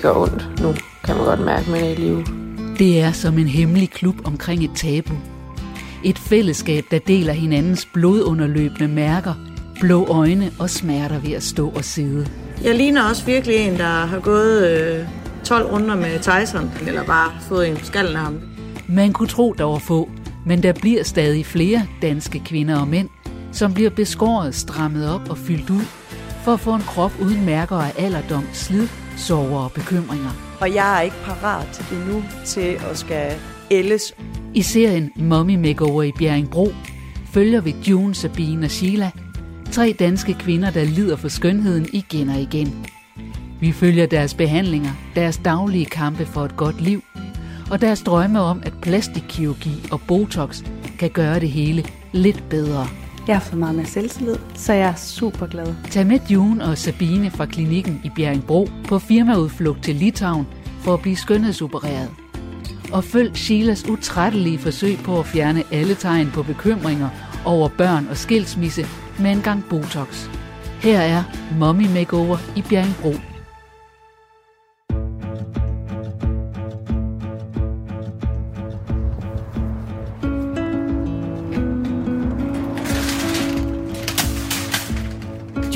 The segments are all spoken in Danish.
det gør ondt nu, kan man godt mærke, med i live. Det er som en hemmelig klub omkring et tabu. Et fællesskab, der deler hinandens blodunderløbende mærker, blå øjne og smerter ved at stå og sidde. Jeg ligner også virkelig en, der har gået øh, 12 runder med Tyson, eller bare fået en skallen af ham. Man kunne tro, der var få, men der bliver stadig flere danske kvinder og mænd, som bliver beskåret, strammet op og fyldt ud, for at få en krop uden mærker af alderdom, slid, sorger og bekymringer. Og jeg er ikke parat endnu til at skal ældes. I serien Mommy Makeover i Bjerringbro følger vi June, Sabine og Sheila, tre danske kvinder, der lider for skønheden igen og igen. Vi følger deres behandlinger, deres daglige kampe for et godt liv, og deres drømme om, at plastikkirurgi og Botox kan gøre det hele lidt bedre. Jeg har fået meget mere selvtillid, så jeg er super glad. Tag med June og Sabine fra klinikken i Bjerringbro på firmaudflugt til Litauen for at blive skønhedsopereret. Og følg Sheilas utrættelige forsøg på at fjerne alle tegn på bekymringer over børn og skilsmisse med en gang Botox. Her er Mommy Makeover i Bjerringbro.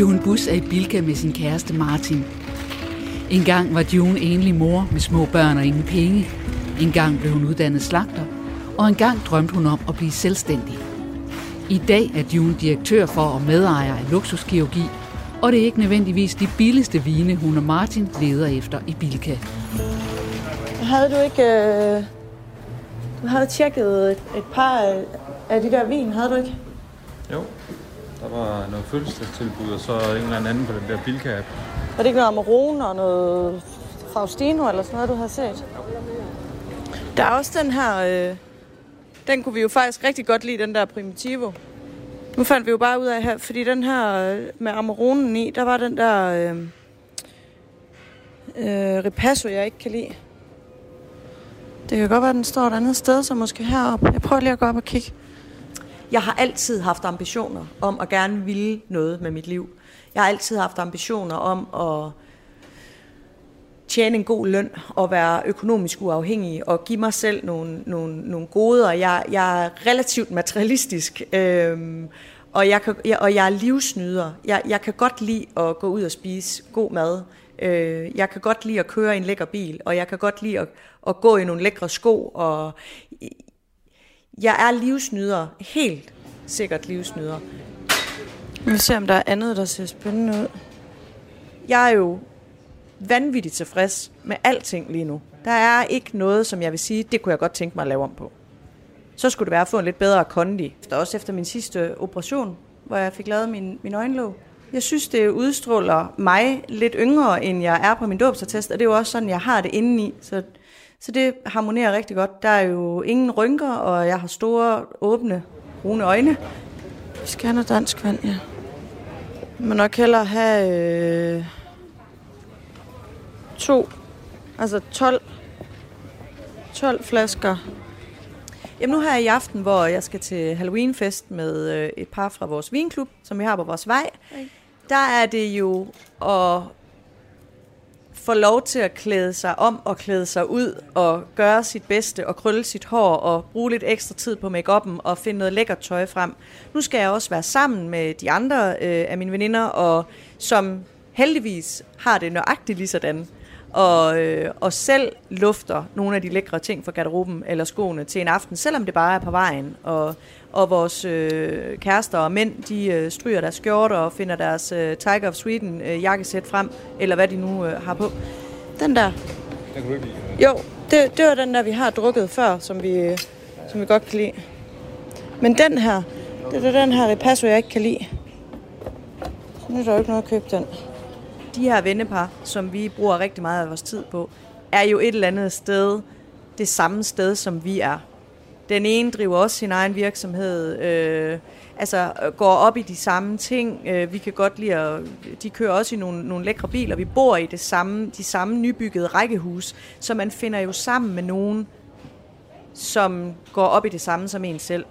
June Bus er i Bilka med sin kæreste Martin. En gang var June enlig mor med små børn og ingen penge. En gang blev hun uddannet slagter, og en gang drømte hun om at blive selvstændig. I dag er June direktør for og medejer af luksuskirurgi, og det er ikke nødvendigvis de billigste vine, hun og Martin leder efter i Bilka. Havde du ikke... Øh... Du havde tjekket et, et par af, de der vin, havde du ikke? Jo, der var noget fødselsdagstilbud, og så en eller anden på den der Bilka-app. Var det ikke noget Amarone og noget Faustino eller sådan noget, du har set? Der er også den her... Øh... Den kunne vi jo faktisk rigtig godt lide, den der Primitivo. Nu fandt vi jo bare ud af her, fordi den her øh, med Amaronen i, der var den der øh, øh, Ripasso, jeg ikke kan lide. Det kan godt være, at den står et andet sted, så måske heroppe. Jeg prøver lige at gå op og kigge. Jeg har altid haft ambitioner om at gerne ville noget med mit liv. Jeg har altid haft ambitioner om at tjene en god løn og være økonomisk uafhængig og give mig selv nogle, nogle, nogle goder. Jeg, jeg er relativt materialistisk, øhm, og, jeg kan, jeg, og jeg er livsnyder. Jeg, jeg kan godt lide at gå ud og spise god mad. Øh, jeg kan godt lide at køre i en lækker bil, og jeg kan godt lide at, at gå i nogle lækre sko. Og jeg er livsnyder, helt sikkert livsnyder. Vi vil se, om der er andet, der ser spændende ud. Jeg er jo vanvittigt tilfreds med alting lige nu. Der er ikke noget, som jeg vil sige, det kunne jeg godt tænke mig at lave om på. Så skulle det være at få en lidt bedre kondi. Også efter min sidste operation, hvor jeg fik lavet min, min øjenlåg. Jeg synes, det udstråler mig lidt yngre, end jeg er på min dåbsattest, og det er jo også sådan, jeg har det indeni. Så, så det harmonerer rigtig godt. Der er jo ingen rynker, og jeg har store, åbne, brune øjne. Vi skal have noget dansk vand, ja. Man nok hellere have øh, to, altså 12, 12 flasker. Jamen nu her i aften, hvor jeg skal til Halloweenfest med øh, et par fra vores vinklub, som vi har på vores vej, der er det jo at får lov til at klæde sig om og klæde sig ud og gøre sit bedste og krølle sit hår og bruge lidt ekstra tid på makeupen og finde noget lækkert tøj frem. Nu skal jeg også være sammen med de andre øh, af mine veninder, og som heldigvis har det nøjagtigt lige sådan og, øh, og selv lufter nogle af de lækre ting fra garderoben eller skoene til en aften, selvom det bare er på vejen. Og, og vores øh, kærester og mænd, de øh, stryger deres skjorter og finder deres øh, Tiger of Sweden øh, jakkesæt frem, eller hvad de nu øh, har på. Den der. Den kan du ikke lide? Jo, det, det var den der, vi har drukket før, som vi, som vi godt kan lide. Men den her, det er den her Ripasso, jeg ikke kan lide. Så nu er der jo ikke noget at købe den de her vennepar, som vi bruger rigtig meget af vores tid på, er jo et eller andet sted det samme sted, som vi er. Den ene driver også sin egen virksomhed, øh, altså øh, går op i de samme ting. Øh, vi kan godt lide at, de kører også i nogle, nogle lækre biler. Vi bor i det samme, de samme nybyggede rækkehus, så man finder jo sammen med nogen, som går op i det samme som en selv.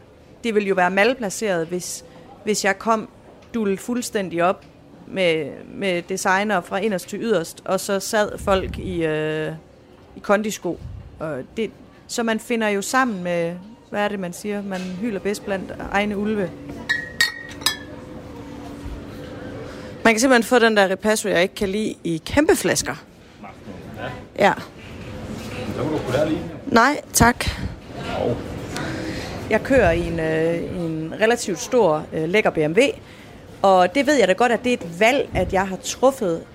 Det vil jo være malplaceret, hvis, hvis jeg kom dul fuldstændig op med, med designer fra inderst til yderst, og så sad folk i, øh, i kondisko. Og det, så man finder jo sammen med, hvad er det, man siger? Man hylder bedst blandt egne ulve. Man kan simpelthen få den der repasso, jeg ikke kan lide, i kæmpe flasker. Ja. Så må du kunne lære lige. Nej, tak. Jeg kører i en, øh, en relativt stor, øh, lækker BMW, og det ved jeg da godt, at det er et valg, at jeg har truffet,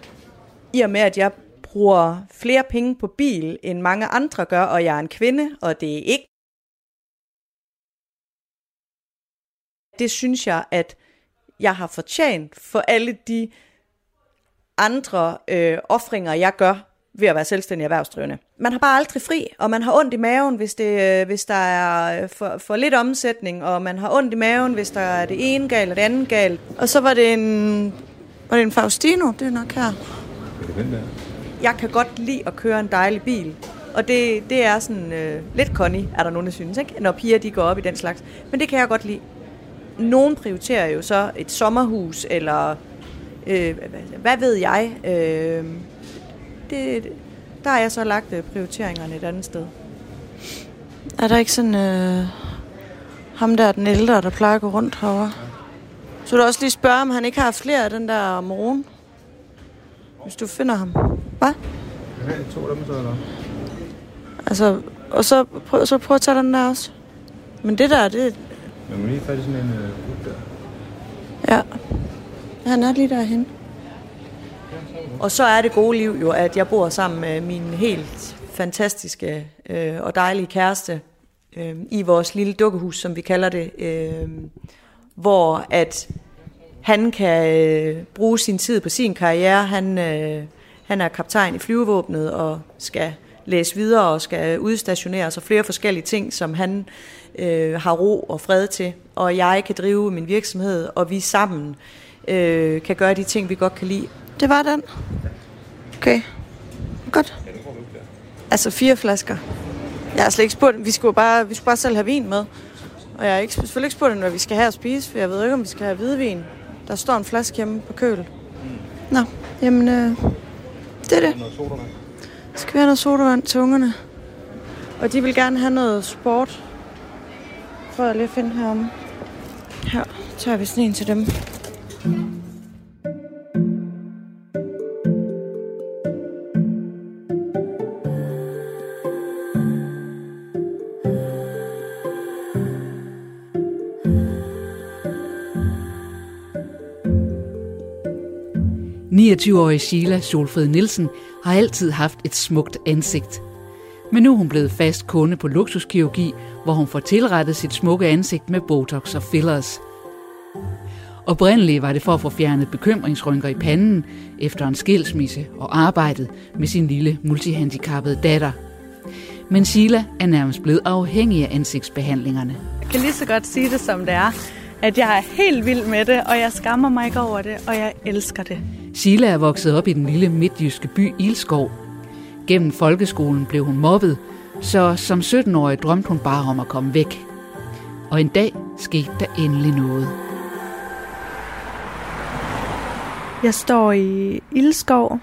i og med, at jeg bruger flere penge på bil, end mange andre gør, og jeg er en kvinde, og det er ikke. Det synes jeg, at jeg har fortjent for alle de andre øh, offringer, jeg gør ved at være selvstændig erhvervsdrivende. Man har bare aldrig fri, og man har ondt i maven, hvis, det, øh, hvis der er øh, for, for lidt omsætning, og man har ondt i maven, hvis der er det ene galt og det andet galt. Og så var det en, var det en Faustino, det er nok her. Der? Jeg kan godt lide at køre en dejlig bil, og det, det er sådan øh, lidt conny, er der nogen, der synes, ikke? når piger de går op i den slags. Men det kan jeg godt lide. Nogen prioriterer jo så et sommerhus, eller øh, hvad, hvad ved jeg. Øh, det, der har jeg så lagt øh, prioriteringerne et andet sted. Er der ikke sådan øh, ham der, den ældre, der plejer at gå rundt herovre? Så du også lige spørge, om han ikke har flere af den der morgen? Hvis du finder ham. Hvad? Ja, to af dem så, eller? Altså, og så prøv, så prøv at tage den der også. Men det der, det... Men lige fat i sådan en øh, der. Ja. Han er lige derhen. Og så er det gode liv jo, at jeg bor sammen med min helt fantastiske øh, og dejlige kæreste øh, i vores lille dukkehus, som vi kalder det, øh, hvor at han kan øh, bruge sin tid på sin karriere. Han, øh, han er kaptajn i flyvevåbnet og skal læse videre og skal udstationeres og flere forskellige ting, som han øh, har ro og fred til. Og jeg kan drive min virksomhed, og vi sammen øh, kan gøre de ting, vi godt kan lide. Det var den. Okay. Godt. Altså fire flasker. Jeg har slet ikke spurgt, vi skulle bare, vi skulle bare selv have vin med. Og jeg har ikke, selvfølgelig ikke spurgt, hvad vi skal have at spise, for jeg ved ikke, om vi skal have hvidvin. Der står en flaske hjemme på køl. Nå, jamen, øh, det er det. Noget sodavand. Skal vi have noget sodavand til ungerne? Og de vil gerne have noget sport. Prøv jeg lige at finde heromme. Her tager vi sådan en til dem. – 29-årige Sheila Solfred Nielsen har altid haft et smukt ansigt. Men nu er hun blevet fast kunde på luksuskirurgi, hvor hun får tilrettet sit smukke ansigt med botox og fillers. Oprindeligt var det for at få fjernet bekymringsrynker i panden efter en skilsmisse og arbejdet med sin lille multihandicappede datter. Men Sheila er nærmest blevet afhængig af ansigtsbehandlingerne. Jeg kan lige så godt sige det, som det er. At jeg er helt vild med det, og jeg skammer mig ikke over det, og jeg elsker det. Sila er vokset op i den lille midtjyske by Ilskov. Gennem folkeskolen blev hun mobbet, så som 17-årig drømte hun bare om at komme væk. Og en dag skete der endelig noget. Jeg står i Ildskov,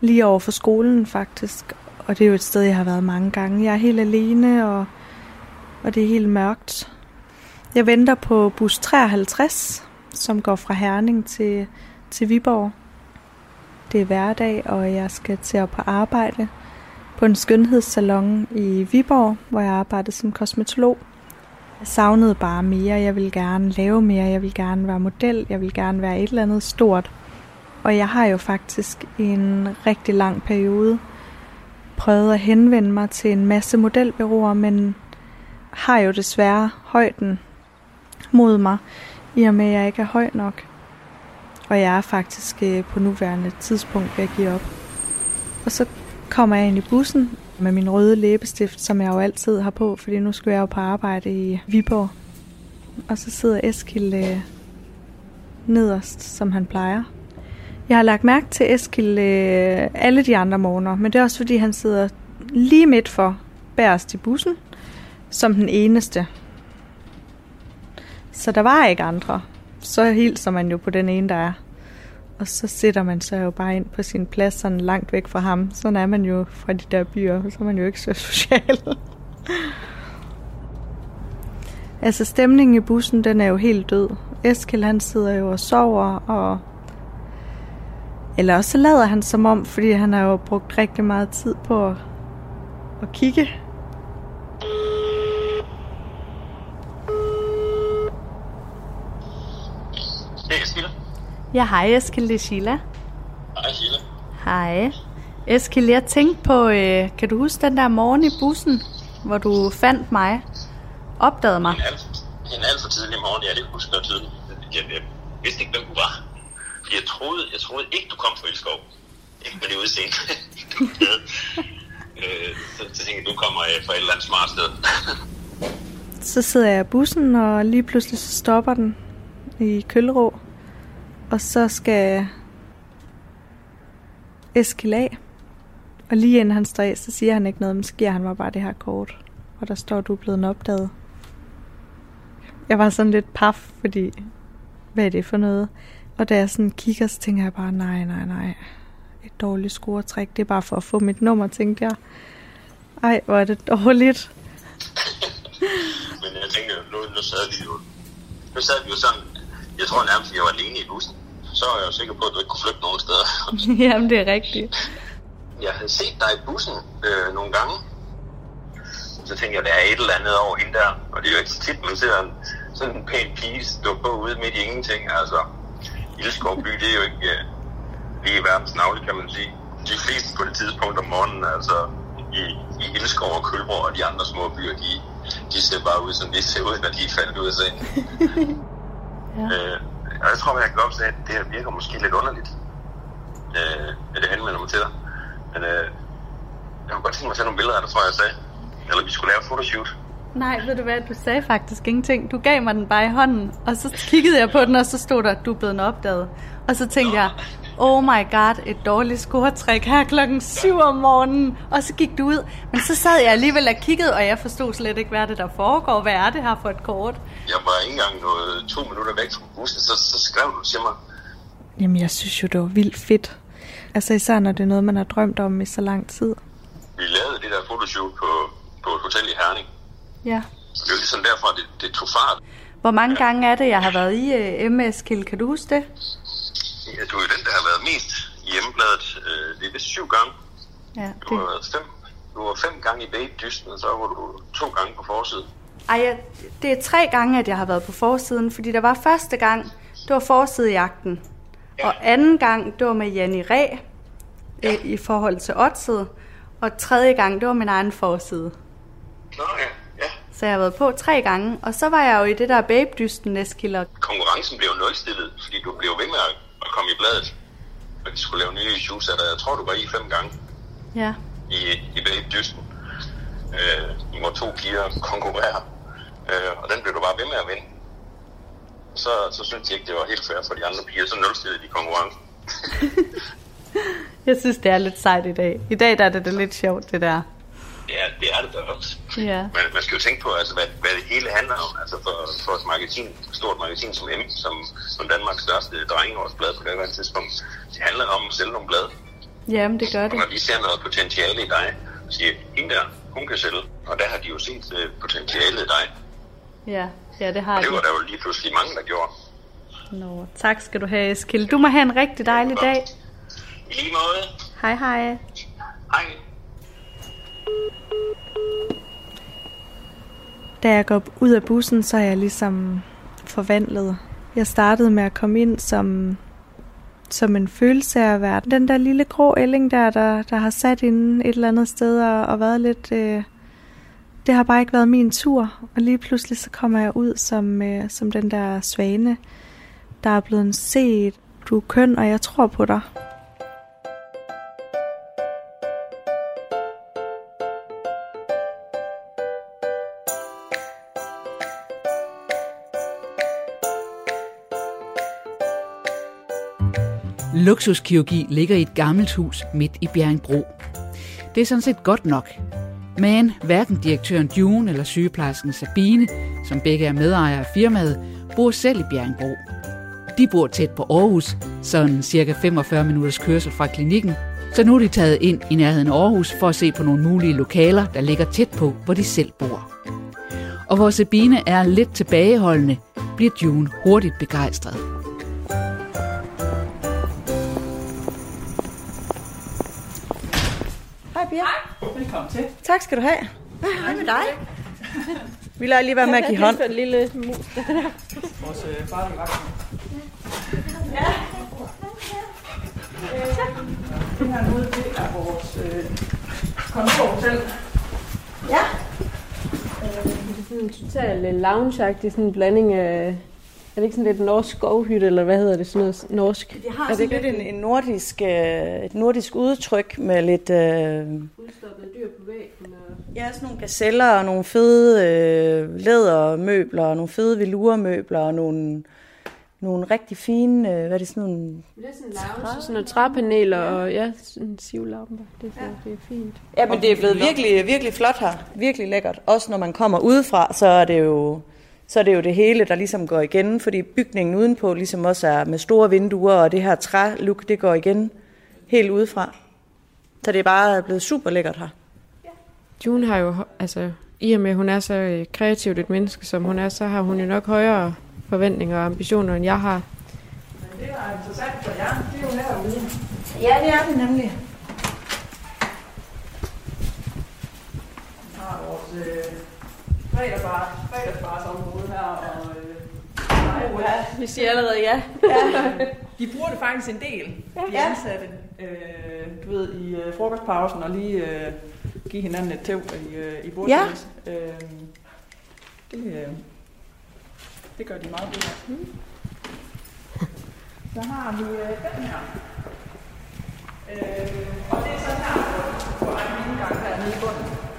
lige over for skolen faktisk. Og det er jo et sted, jeg har været mange gange. Jeg er helt alene, og, og det er helt mørkt. Jeg venter på bus 53, som går fra Herning til, til Viborg. Det er hverdag, og jeg skal til at på arbejde på en skønhedssalon i Viborg, hvor jeg arbejdede som kosmetolog. Jeg savnede bare mere. Jeg vil gerne lave mere. Jeg vil gerne være model. Jeg vil gerne være et eller andet stort. Og jeg har jo faktisk en rigtig lang periode prøvet at henvende mig til en masse modelbyråer, men har jo desværre højden mod mig, i og med at jeg ikke er høj nok. Og jeg er faktisk øh, på nuværende tidspunkt ved at give op. Og så kommer jeg ind i bussen med min røde læbestift, som jeg jo altid har på, fordi nu skal jeg jo på arbejde i Viborg. Og så sidder Eskil øh, nederst, som han plejer. Jeg har lagt mærke til Eskil øh, alle de andre morgener, men det er også fordi, han sidder lige midt for bærest i bussen, som den eneste. Så der var ikke andre. Så hilser man jo på den ene, der er. Og så sætter man sig jo bare ind på sin plads sådan langt væk fra ham. Sådan er man jo fra de der byer, så er man jo ikke så social. altså stemningen i bussen, den er jo helt død. Eskil han sidder jo og sover, og eller også så lader han som om, fordi han har jo brugt rigtig meget tid på at, at kigge. Det er Sheila. Ja, hej Eskild, det er Sheila. Hej Sheila. Hej. Eskild, jeg tænkte på, øh, kan du huske den der morgen i bussen, hvor du fandt mig? Opdagede mig? En alt, en alt for tidlig morgen, ja, det husker jeg tydeligt. Jeg, jeg vidste ikke, hvem du var. Fordi jeg troede, jeg troede ikke, du kom fra Ildskov. Ikke med det udseende, øh, så, så tænkte jeg, du kommer øh, fra et eller andet smart sted. Så sidder jeg i bussen, og lige pludselig så stopper den i Køllerå. Og så skal Eskil af. Og lige inden han står af, så siger han ikke noget, men så giver han mig bare det her kort. Og der står, du er blevet opdaget. Jeg var sådan lidt paf, fordi hvad er det for noget? Og da jeg sådan kigger, så tænker jeg bare, nej, nej, nej. Et dårligt scoretræk, det er bare for at få mit nummer, tænkte jeg. Ej, hvor er det dårligt. Men jeg tænkte, nu, nu sad vi jo, nu sad vi jo sådan, jeg tror nærmest, at jeg var alene i bussen. Så er jeg jo sikker på, at du ikke kunne flytte nogen steder. Jamen, det er rigtigt. Jeg havde set dig i bussen øh, nogle gange. Så tænkte jeg, der er et eller andet over hende der. Og det er jo ikke så tit, man ser en, sådan en pæn pige stå på ude midt i ingenting. Altså, Ildskov by, det er jo ikke øh, lige verdens navle, kan man sige. De fleste på det tidspunkt om morgenen, altså i, i Ildskov og Kølborg og de andre små byer, de, de ser bare ud, som de ser ud, når de er faldet ud af sengen. Ja. øh, og jeg tror, at jeg kan godt se, at det her virker måske lidt underligt. Øh, at det henvender mig til dig. Men øh, jeg kunne godt tænke mig at tage nogle billeder af det, tror jeg, jeg sagde. Eller vi skulle lave et fotoshoot. Nej, ved du hvad, du sagde faktisk ingenting. Du gav mig den bare i hånden, og så kiggede jeg på den, og så stod der, du er blevet opdaget. Og så tænkte jeg, oh my god, et dårligt scoretræk her klokken 7 om morgenen. Og så gik du ud. Men så sad jeg alligevel og kiggede, og jeg forstod slet ikke, hvad det der foregår. Hvad er det her for et kort? Jeg var ikke engang noget to minutter væk fra bussen, så, så skrev du til mig. Jamen, jeg synes jo, det var vildt fedt. Altså især når det er noget, man har drømt om i så lang tid. Vi lavede det der fotoshoot på, på et hotel i Herning. Ja. Og det var ligesom derfra, det, det tog fart. Hvor mange gange er det, jeg har været i uh, MS Kill? Kan du huske det? Du er jo den, der har været mest i hjemmebladet. Øh, det er vist syv gange. Ja, Du har været fem, du var fem gange i babydysten, og så var du to gange på forsiden. Ej, jeg, det er tre gange, at jeg har været på forsiden, fordi der var første gang, det var forsidejagten. Ja. Og anden gang, det var med Janni Ræ ja. i forhold til Odset. Og tredje gang, det var min egen forside. Nå ja, ja. Så jeg har været på tre gange. Og så var jeg jo i det der babedysten, Eskilder. Konkurrencen blev nulstillet, fordi du blev ved med at, at komme i bladet. Og de skulle lave nye issues af dig. Jeg tror, du var i fem gange Ja. i, i babydysten. Øh, I må to piger konkurrere. Øh, og den blev du bare ved med at vinde. Så, så synes jeg ikke, det var helt fair for de andre piger, så nulstillede de konkurrencen. Jeg synes, det er lidt sejt i dag. I dag der er det, det lidt sjovt, det der. Ja, det er det da også. Ja. Men man skal jo tænke på, altså, hvad, hvad det hele handler om. Altså for, for et magasin, et stort magasin som M, som, som Danmarks største drengeårsblad på det her tidspunkt, det handler om at sælge nogle blade. Jamen, det gør Og det. når de ser noget potentiale i dig, og siger, hende der, hun kan sælge. Og der har de jo set uh, potentialet i dig. Ja, ja det har Og det var jeg. der jo lige pludselig mange, der gjorde. Nå, tak skal du have, Eskild. Du må have en rigtig dejlig dag. I lige måde. Hej, hej. Hej. Da jeg går ud af bussen, så er jeg ligesom forvandlet. Jeg startede med at komme ind som, som en følelse af at være den der lille grå ælling der, der, der har sat inde et eller andet sted og, og været lidt... Øh, det har bare ikke været min tur. Og lige pludselig så kommer jeg ud som, øh, som den der svane, der er blevet set. Du er køn, og jeg tror på dig. Luksuskirurgi ligger i et gammelt hus midt i Bjerringbro. Det er sådan set godt nok. Men hverken direktøren June eller sygeplejersken Sabine, som begge er medejere af firmaet, bor selv i Bjerringbro. De bor tæt på Aarhus, sådan cirka 45 minutters kørsel fra klinikken, så nu er de taget ind i nærheden af Aarhus for at se på nogle mulige lokaler, der ligger tæt på, hvor de selv bor. Og hvor Sabine er lidt tilbageholdende, bliver June hurtigt begejstret. Hej Pia. Velkommen til. Tak skal du have. Hej med dig. Vi lader lige være med at give hånd. en lille mus. Vores øh, farlige vagt. Det her ude, det er vores øh, kontorhotel. Ja. Sådan en total lounge-agtig sådan en blanding af... Er det ikke sådan lidt norsk skovhytte, eller hvad hedder det? Sådan noget norsk? Det har Er sådan det lidt en, en nordisk, øh, et nordisk udtryk med lidt... Øh, Fuldstoppet dyr på væggen. Og... ja, sådan nogle gazeller og nogle fede øh, lædermøbler og nogle fede velurmøbler og nogle, nogle rigtig fine... Øh, hvad er det sådan nogle... Det er sådan lounge. Sådan nogle træpaneler og ja, sådan sivlamper. Det, er, ja. det er fint. Ja, men det er blevet virkelig, virkelig flot her. Virkelig lækkert. Også når man kommer udefra, så er det jo så er det jo det hele, der ligesom går igen, fordi bygningen udenpå ligesom også er med store vinduer, og det her trælook, det går igen helt udefra. Så det er bare blevet super lækkert her. June har jo, altså, i og med at hun er så øh, kreativt et menneske, som hun er, så har hun jo nok højere forventninger og ambitioner, end jeg har. Det, der er interessant for jer, det er jo herude. Ja, det er det nemlig. Vi har vores øh, fredagsbar, fredagsbarsområde her, og øh, Ja, vi siger allerede ja. de bruger det faktisk en del, de ansatte. Øh, du ved, i øh, frokostpausen og lige øh, give hinanden et tæv i, øh, i bordtennis. Ja. Øh, det, øh, det gør de meget bedre. Mm. Så har vi øh, den her. Øh, og det er så her på, på egen indgang dernede i bunden.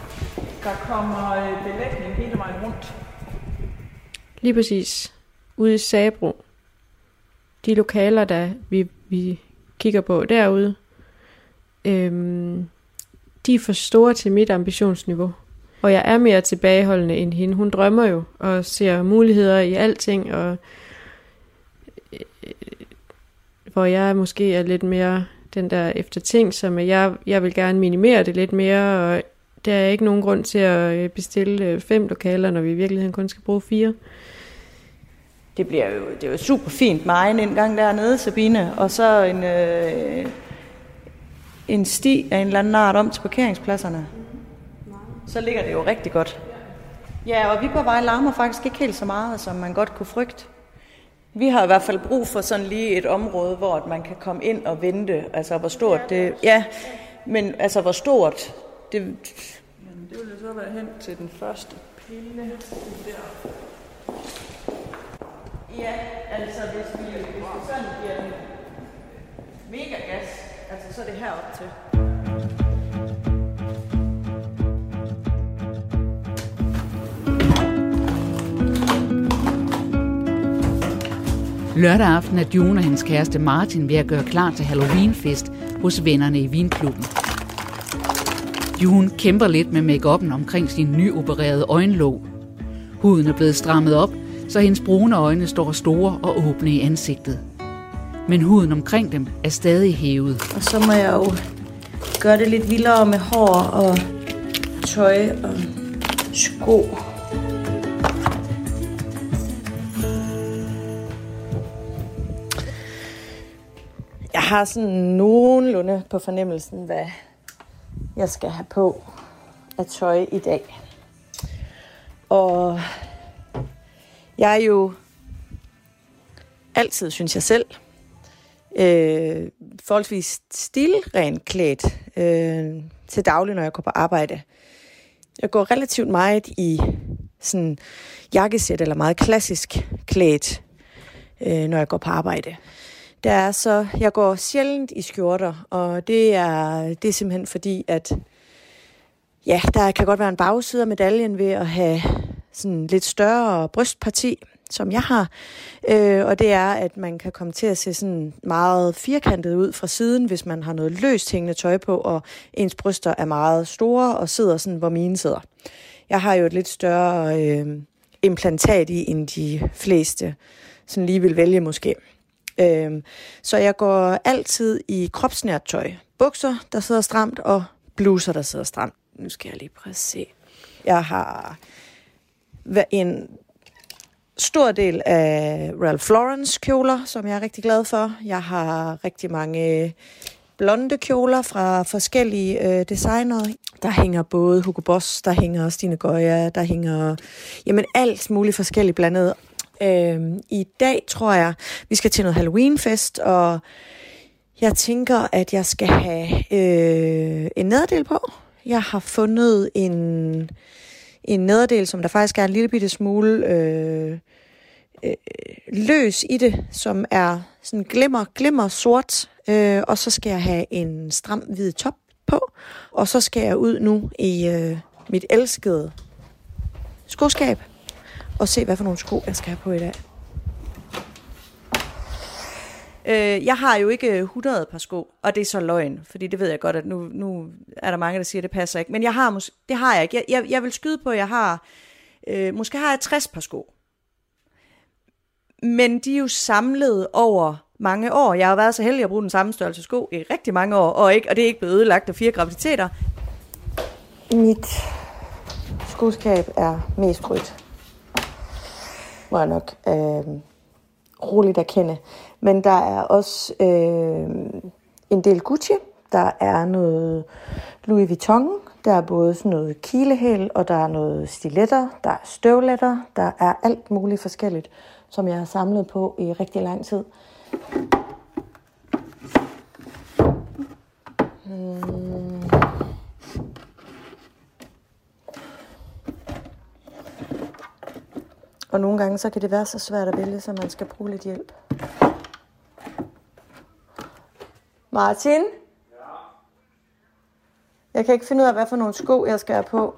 Der kommer øh, belægning hele vejen rundt. Lige præcis. Ude i Sabro. De lokaler, der vi, vi kigger på derude, øhm, de er for store til mit ambitionsniveau. Og jeg er mere tilbageholdende end hende. Hun drømmer jo og ser muligheder i alting, og øh, hvor jeg måske er lidt mere den der efter som jeg, jeg vil gerne minimere det lidt mere, og der er ikke nogen grund til at øh, bestille øh, fem lokaler, når vi i virkeligheden kun skal bruge fire. Det bliver jo, det er jo super fint med egen indgang dernede, Sabine, og så en, øh, en sti af en eller anden art om til parkeringspladserne. Så ligger det jo rigtig godt. Ja, og Viborgvej larmer faktisk ikke helt så meget, som man godt kunne frygte. Vi har i hvert fald brug for sådan lige et område, hvor man kan komme ind og vente. Altså, hvor stort det... Ja, men altså, hvor stort det... Men det vil jo så være hen til den første pille. Der. Ja, altså, hvis vi, hvis vi sådan giver den mega gas, altså, så er det herop til. Lørdag aften er June og hendes kæreste Martin ved at gøre klar til Halloweenfest hos vennerne i vinklubben. June kæmper lidt med makeupen omkring sin nyopererede øjenlåg. Huden er blevet strammet op, så hendes brune øjne står store og åbne i ansigtet. Men huden omkring dem er stadig hævet. Og så må jeg jo gøre det lidt vildere med hår og tøj og sko. Jeg har sådan nogenlunde på fornemmelsen, hvad jeg skal have på af tøj i dag. Og jeg er jo altid, synes jeg selv, øh, forholdsvis stilrent klædt øh, til daglig, når jeg går på arbejde. Jeg går relativt meget i sådan jakkesæt eller meget klassisk klædt, øh, når jeg går på arbejde. Der er så, jeg går sjældent i skjorter, og det er, det er simpelthen fordi, at ja, der kan godt være en bagside af medaljen ved at have sådan lidt større brystparti, som jeg har. Øh, og det er, at man kan komme til at se sådan meget firkantet ud fra siden, hvis man har noget løst hængende tøj på, og ens bryster er meget store og sidder sådan, hvor mine sidder. Jeg har jo et lidt større øh, implantat i, end de fleste sådan lige vil vælge måske. Øhm, så jeg går altid i kropsnært tøj. Bukser, der sidder stramt, og bluser, der sidder stramt. Nu skal jeg lige prøve at se. Jeg har en stor del af Ralph Lauren's kjoler, som jeg er rigtig glad for. Jeg har rigtig mange blonde kjoler fra forskellige øh, designere. Der hænger både Hugo Boss, der hænger Stine Goya, der hænger jamen alt muligt forskelligt blandet. Øh, I dag tror jeg, vi skal til noget Halloween-fest, og jeg tænker, at jeg skal have øh, en nederdel på. Jeg har fundet en, en nederdel, som der faktisk er en lille bitte smule øh, øh, løs i det, som er sådan glimmer, glimmer sort. Øh, og så skal jeg have en stram hvid top på. Og så skal jeg ud nu i øh, mit elskede skoskab og se, hvad for nogle sko jeg skal have på i dag. Øh, jeg har jo ikke øh, 100 par sko, og det er så løgn, fordi det ved jeg godt, at nu, nu er der mange, der siger, at det passer ikke. Men jeg har mås- det har jeg ikke. Jeg, jeg, jeg vil skyde på, at jeg har, øh, måske har jeg 60 par sko. Men de er jo samlet over mange år. Jeg har været så heldig at bruge den samme størrelse sko i rigtig mange år, og, ikke, og det er ikke blevet ødelagt af fire graviditeter. Mit skoskab er mest rødt. Må jeg nok øh, roligt erkende. Men der er også øh, en del Gucci. Der er noget Louis Vuitton. Der er både sådan noget kilehæl, og der er noget stiletter, der er støvletter, der er alt muligt forskelligt, som jeg har samlet på i rigtig lang tid. Hmm. Og nogle gange så kan det være så svært at vælge, så man skal bruge lidt hjælp. Martin? Ja? Jeg kan ikke finde ud af, hvad for nogle sko jeg skal have på.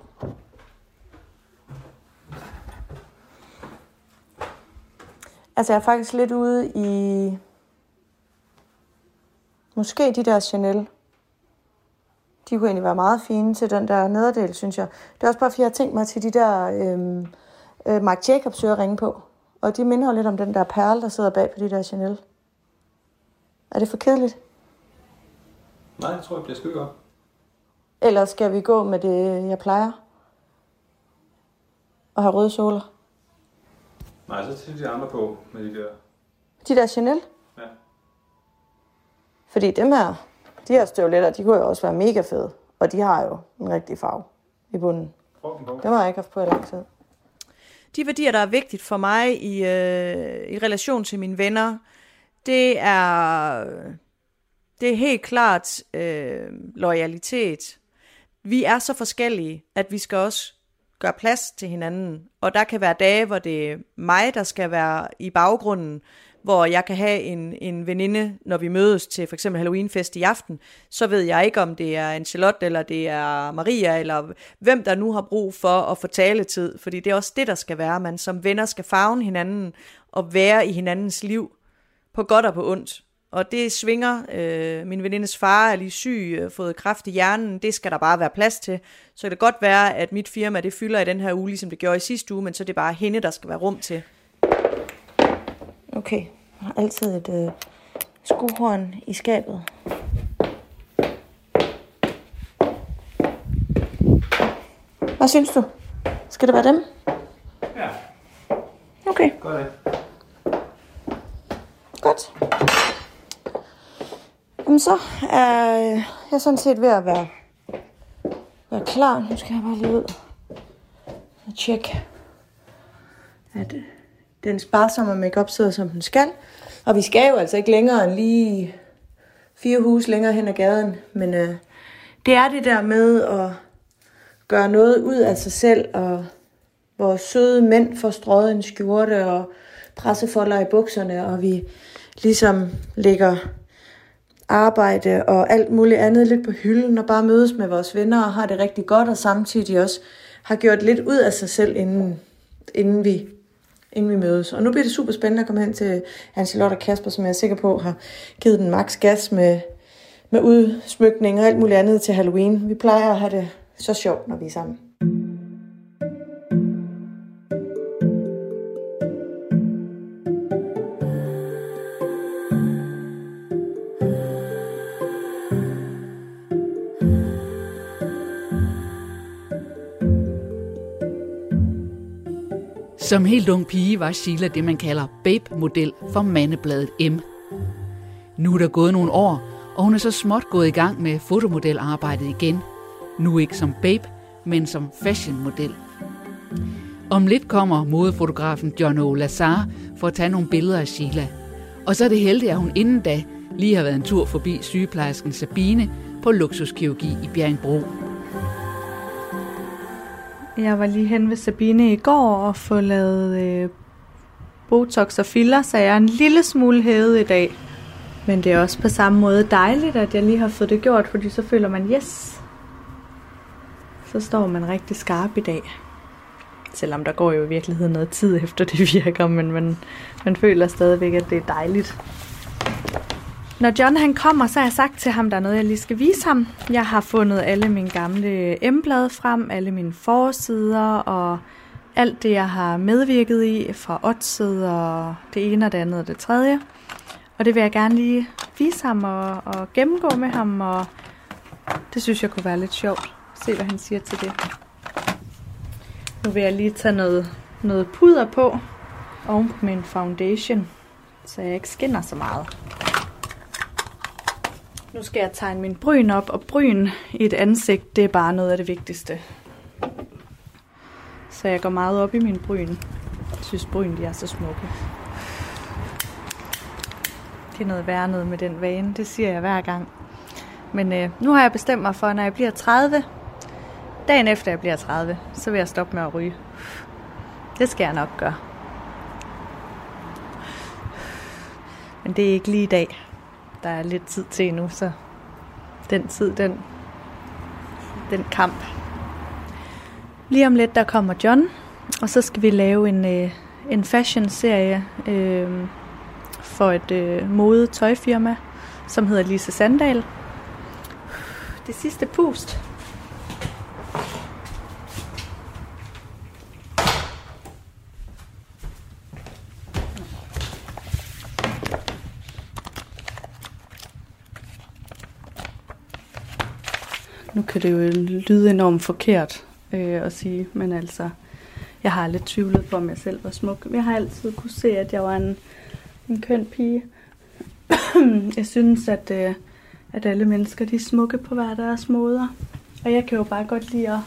Altså, jeg er faktisk lidt ude i... Måske de der Chanel. De kunne egentlig være meget fine til den der nederdel, synes jeg. Det er også bare, fordi jeg har tænkt mig til de der øhm, øh, Marc Jacobs ringe på. Og de minder lidt om den der perle, der sidder bag på de der Chanel. Er det for kedeligt? Nej, jeg tror, jeg bliver godt. Eller skal vi gå med det, jeg plejer? Og have røde såler? Nej, så til de andre på med de der. De der Chanel? Ja. Fordi dem her, de her støvletter, de kunne jo også være mega fede. Og de har jo en rigtig farve i bunden. Prøv dem på. Dem har jeg ikke haft på i lang tid. De værdier, der er vigtigt for mig i, øh, i relation til mine venner, det er, det er helt klart øh, loyalitet. Vi er så forskellige, at vi skal også gøre plads til hinanden. Og der kan være dage, hvor det er mig, der skal være i baggrunden, hvor jeg kan have en, en veninde, når vi mødes til for eksempel Halloweenfest i aften, så ved jeg ikke, om det er en Charlotte, eller det er Maria, eller hvem der nu har brug for at få taletid, fordi det er også det, der skal være. Man som venner skal fagne hinanden og være i hinandens liv, på godt og på ondt. Og det svinger. Øh, min venindes far er lige syg, øh, fået kraft i hjernen. Det skal der bare være plads til. Så kan det godt være, at mit firma det fylder i den her uge, ligesom det gjorde i sidste uge, men så er det bare hende, der skal være rum til. Okay, jeg har altid et øh, skohorn i skabet. Hvad synes du? Skal det være dem? Ja, Okay, gør det. godt. Jamen så er jeg sådan set ved at være, være klar. Nu skal jeg bare lige ud og tjekke, at den sparsomme makeup sidder som den skal. Og vi skal jo altså ikke længere end lige fire hus længere hen ad gaden. Men øh, det er det der med at gøre noget ud af sig selv, og vores søde mænd får strøget en skjorte og pressefolder i bukserne, og vi ligesom lægger arbejde og alt muligt andet lidt på hylden, og bare mødes med vores venner og har det rigtig godt, og samtidig også har gjort lidt ud af sig selv, inden, inden, vi, inden vi mødes. Og nu bliver det super spændende at komme hen til Ancelotte og Kasper, som jeg er sikker på har givet den max gas med, med udsmykning og alt muligt andet til Halloween. Vi plejer at have det så sjovt, når vi er sammen. Som helt ung pige var Sheila det, man kalder babe-model for mandebladet M. Nu er der gået nogle år, og hun er så småt gået i gang med fotomodelarbejdet igen. Nu ikke som babe, men som fashionmodel. Om lidt kommer modefotografen John O. Lazar for at tage nogle billeder af Sheila. Og så er det heldigt, at hun inden da lige har været en tur forbi sygeplejersken Sabine på luksuskirurgi i Bjergbro. Jeg var lige hen ved Sabine i går og få lavet øh, botox og filler, så jeg er en lille smule hævet i dag. Men det er også på samme måde dejligt, at jeg lige har fået det gjort, fordi så føler man, yes, så står man rigtig skarp i dag. Selvom der går jo i virkeligheden noget tid efter det virker, men man, man føler stadigvæk, at det er dejligt. Når John han kommer, så har jeg sagt til ham, der er noget, jeg lige skal vise ham. Jeg har fundet alle mine gamle M-blade frem, alle mine forsider og alt det, jeg har medvirket i fra Odset og det ene og det andet og det tredje. Og det vil jeg gerne lige vise ham og, og gennemgå med ham, og det synes jeg kunne være lidt sjovt. Se, hvad han siger til det. Nu vil jeg lige tage noget, noget puder på oven på min foundation, så jeg ikke skinner så meget. Nu skal jeg tegne min bryn op, og bryn i et ansigt, det er bare noget af det vigtigste. Så jeg går meget op i min bryn. Jeg synes, bryn de er så smukke. Det er noget værre noget med den vane, det siger jeg hver gang. Men øh, nu har jeg bestemt mig for, at når jeg bliver 30, dagen efter jeg bliver 30, så vil jeg stoppe med at ryge. Det skal jeg nok gøre. Men det er ikke lige i dag. Der er lidt tid til endnu, så den tid, den, den kamp. Lige om lidt, der kommer John, og så skal vi lave en, øh, en fashion-serie øh, for et øh, mode tøjfirma, som hedder Lise Sandal. Det sidste pust. Nu kan det jo lyde enormt forkert øh, at sige, men altså, jeg har lidt tvivlet på, om jeg selv var smuk. Jeg har altid kunne se, at jeg var en, en køn pige. jeg synes, at, øh, at alle mennesker de er smukke på hver deres måder. Og jeg kan jo bare godt lide at,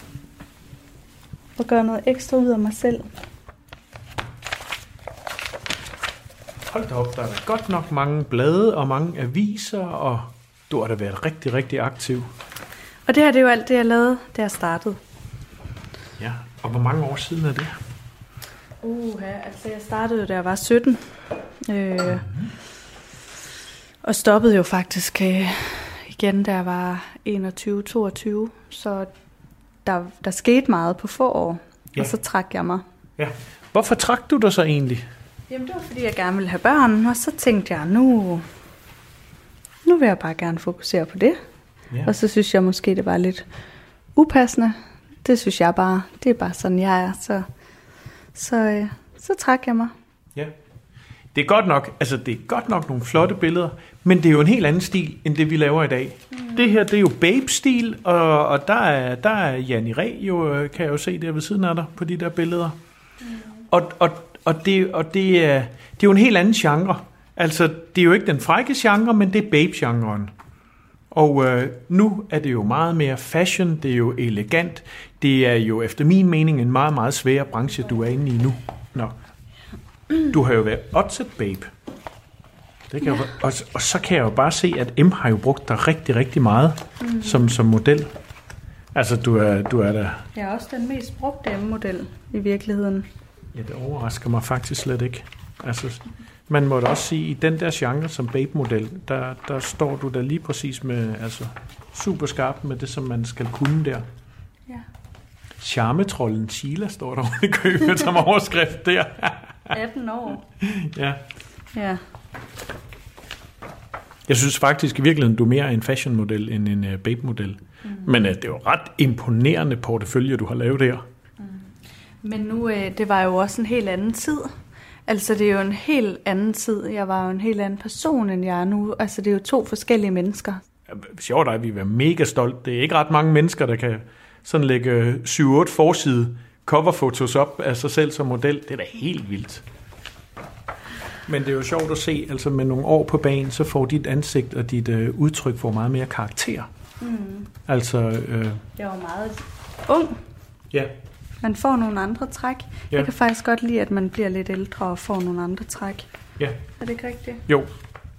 at gøre noget ekstra ud af mig selv. Hold da op, der er da godt nok mange blade og mange aviser, og du har da været rigtig, rigtig aktiv. Og det her det er jo alt det, jeg lavede, da jeg startede. Ja, og hvor mange år siden er det? Uh, altså jeg startede, da jeg var 17. Øh, mm-hmm. Og stoppede jo faktisk øh, igen, da jeg var 21-22. Så der, der skete meget på få år. Ja. Og så trak jeg mig. Ja. Hvorfor trak du dig så egentlig? Jamen det var fordi, jeg gerne ville have børn. Og så tænkte jeg, nu, nu vil jeg bare gerne fokusere på det. Ja. Og så synes jeg måske, det var lidt upassende. Det synes jeg bare, det er bare sådan, jeg er. Så, så, øh, så træk jeg mig. Ja. Det er godt nok, altså det er godt nok nogle flotte billeder, men det er jo en helt anden stil, end det vi laver i dag. Mm. Det her, det er jo babe-stil, og, og der er, der er Janni Ræ jo, øh, kan jeg jo se der ved siden af dig, på de der billeder. Mm. Og, og, og, det, og det, er, det er jo en helt anden genre. Altså, det er jo ikke den frække genre, men det er babe-genren. Og øh, nu er det jo meget mere fashion, det er jo elegant, det er jo efter min mening en meget, meget svær branche, du er inde i nu. Nå. Du har jo været Otset Babe. Det kan ja. jo, og, og så kan jeg jo bare se, at M har jo brugt dig rigtig, rigtig meget mm. som, som model. Altså, du er, du er der... Jeg er også den mest brugte M-model i virkeligheden. Ja, det overrasker mig faktisk slet ikke. Altså, man må da også sige, at i den der genre som babe-model, der, der står du da lige præcis med, altså super skarp med det, som man skal kunne der. Ja. Charmetrollen Sheila står der i købet som overskrift der. 18 år. Ja. Ja. Jeg synes faktisk i virkeligheden, du er mere en fashionmodel end en uh, babe-model. Mm. Men uh, det er jo ret imponerende portefølje, du har lavet der. Mm. Men nu, uh, det var jo også en helt anden tid. Altså, det er jo en helt anden tid. Jeg var jo en helt anden person, end jeg er nu. Altså, det er jo to forskellige mennesker. Sjovt er, vi er mega stolt. Det er ikke ret mange mennesker, der kan sådan lægge 7-8 forside coverfotos op af sig selv som model. Det er da helt vildt. Men det er jo sjovt at se, altså med nogle år på banen, så får dit ansigt og dit øh, udtryk får meget mere karakter. Mm. Altså, øh, Jeg var meget ung. ja, Man får nogle andre træk. Ja. Jeg kan faktisk godt lide, at man bliver lidt ældre og får nogle andre træk. ja, Er det ikke rigtigt? jo.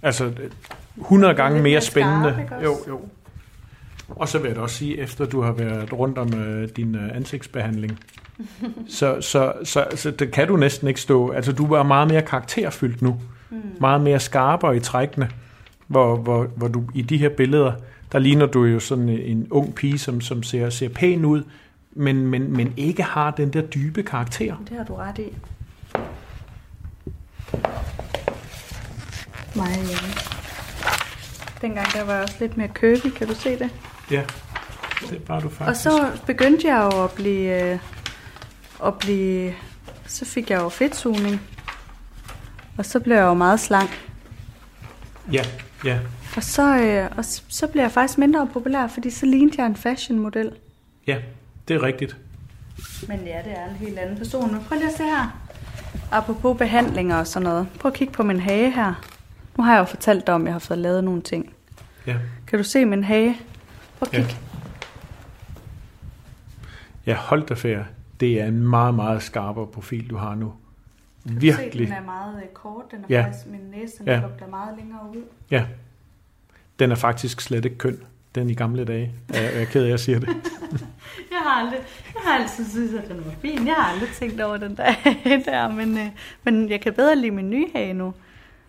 Altså, øh, 100 gange mere spændende. skarp? Jo, jo. Og så vil jeg da også sige, efter du har været rundt om øh, din øh, ansigtsbehandling, så, så, så, så det kan du næsten ikke stå. Altså, du er meget mere karakterfyldt nu. Mm. Meget mere skarpere i trækkene, hvor, hvor, hvor du i de her billeder, der ligner du jo sådan en ung pige, som, som ser, ser pæn ud, men, men, men ikke har den der dybe karakter. Det har du ret i. Mig hjemme. Dengang der var også lidt mere curvy, kan du se det? Ja, det var du Og faktisk. så begyndte jeg jo at blive, øh, at blive, så fik jeg jo fedtsugning. Og så blev jeg jo meget slank. Ja, ja, Og så, øh, og så, så blev jeg faktisk mindre populær, fordi så lignede jeg en fashionmodel. ja, det er rigtigt. Men ja, det er en helt anden person. Men prøv lige at se her. Apropos behandlinger og sådan noget. Prøv at kigge på min hage her. Nu har jeg jo fortalt dig om, at jeg har fået lavet nogle ting. Ja. Kan du se min hage? Prøv at Ja. kigge. Ja, hold da ferie. Det er en meget, meget skarpere profil, du har nu. Se, Virkelig. den er meget øh, kort. Den er Ja. faktisk, min næse den Ja. ja. meget længere ud. Ja. Den er faktisk slet ikke køn, den i gamle dage. Jeg er ked af, at jeg siger det. Jeg har aldrig, jeg har altid synes, at den var fin. Jeg har aldrig tænkt over den der, der men, øh, men jeg kan bedre lide min nye hage nu.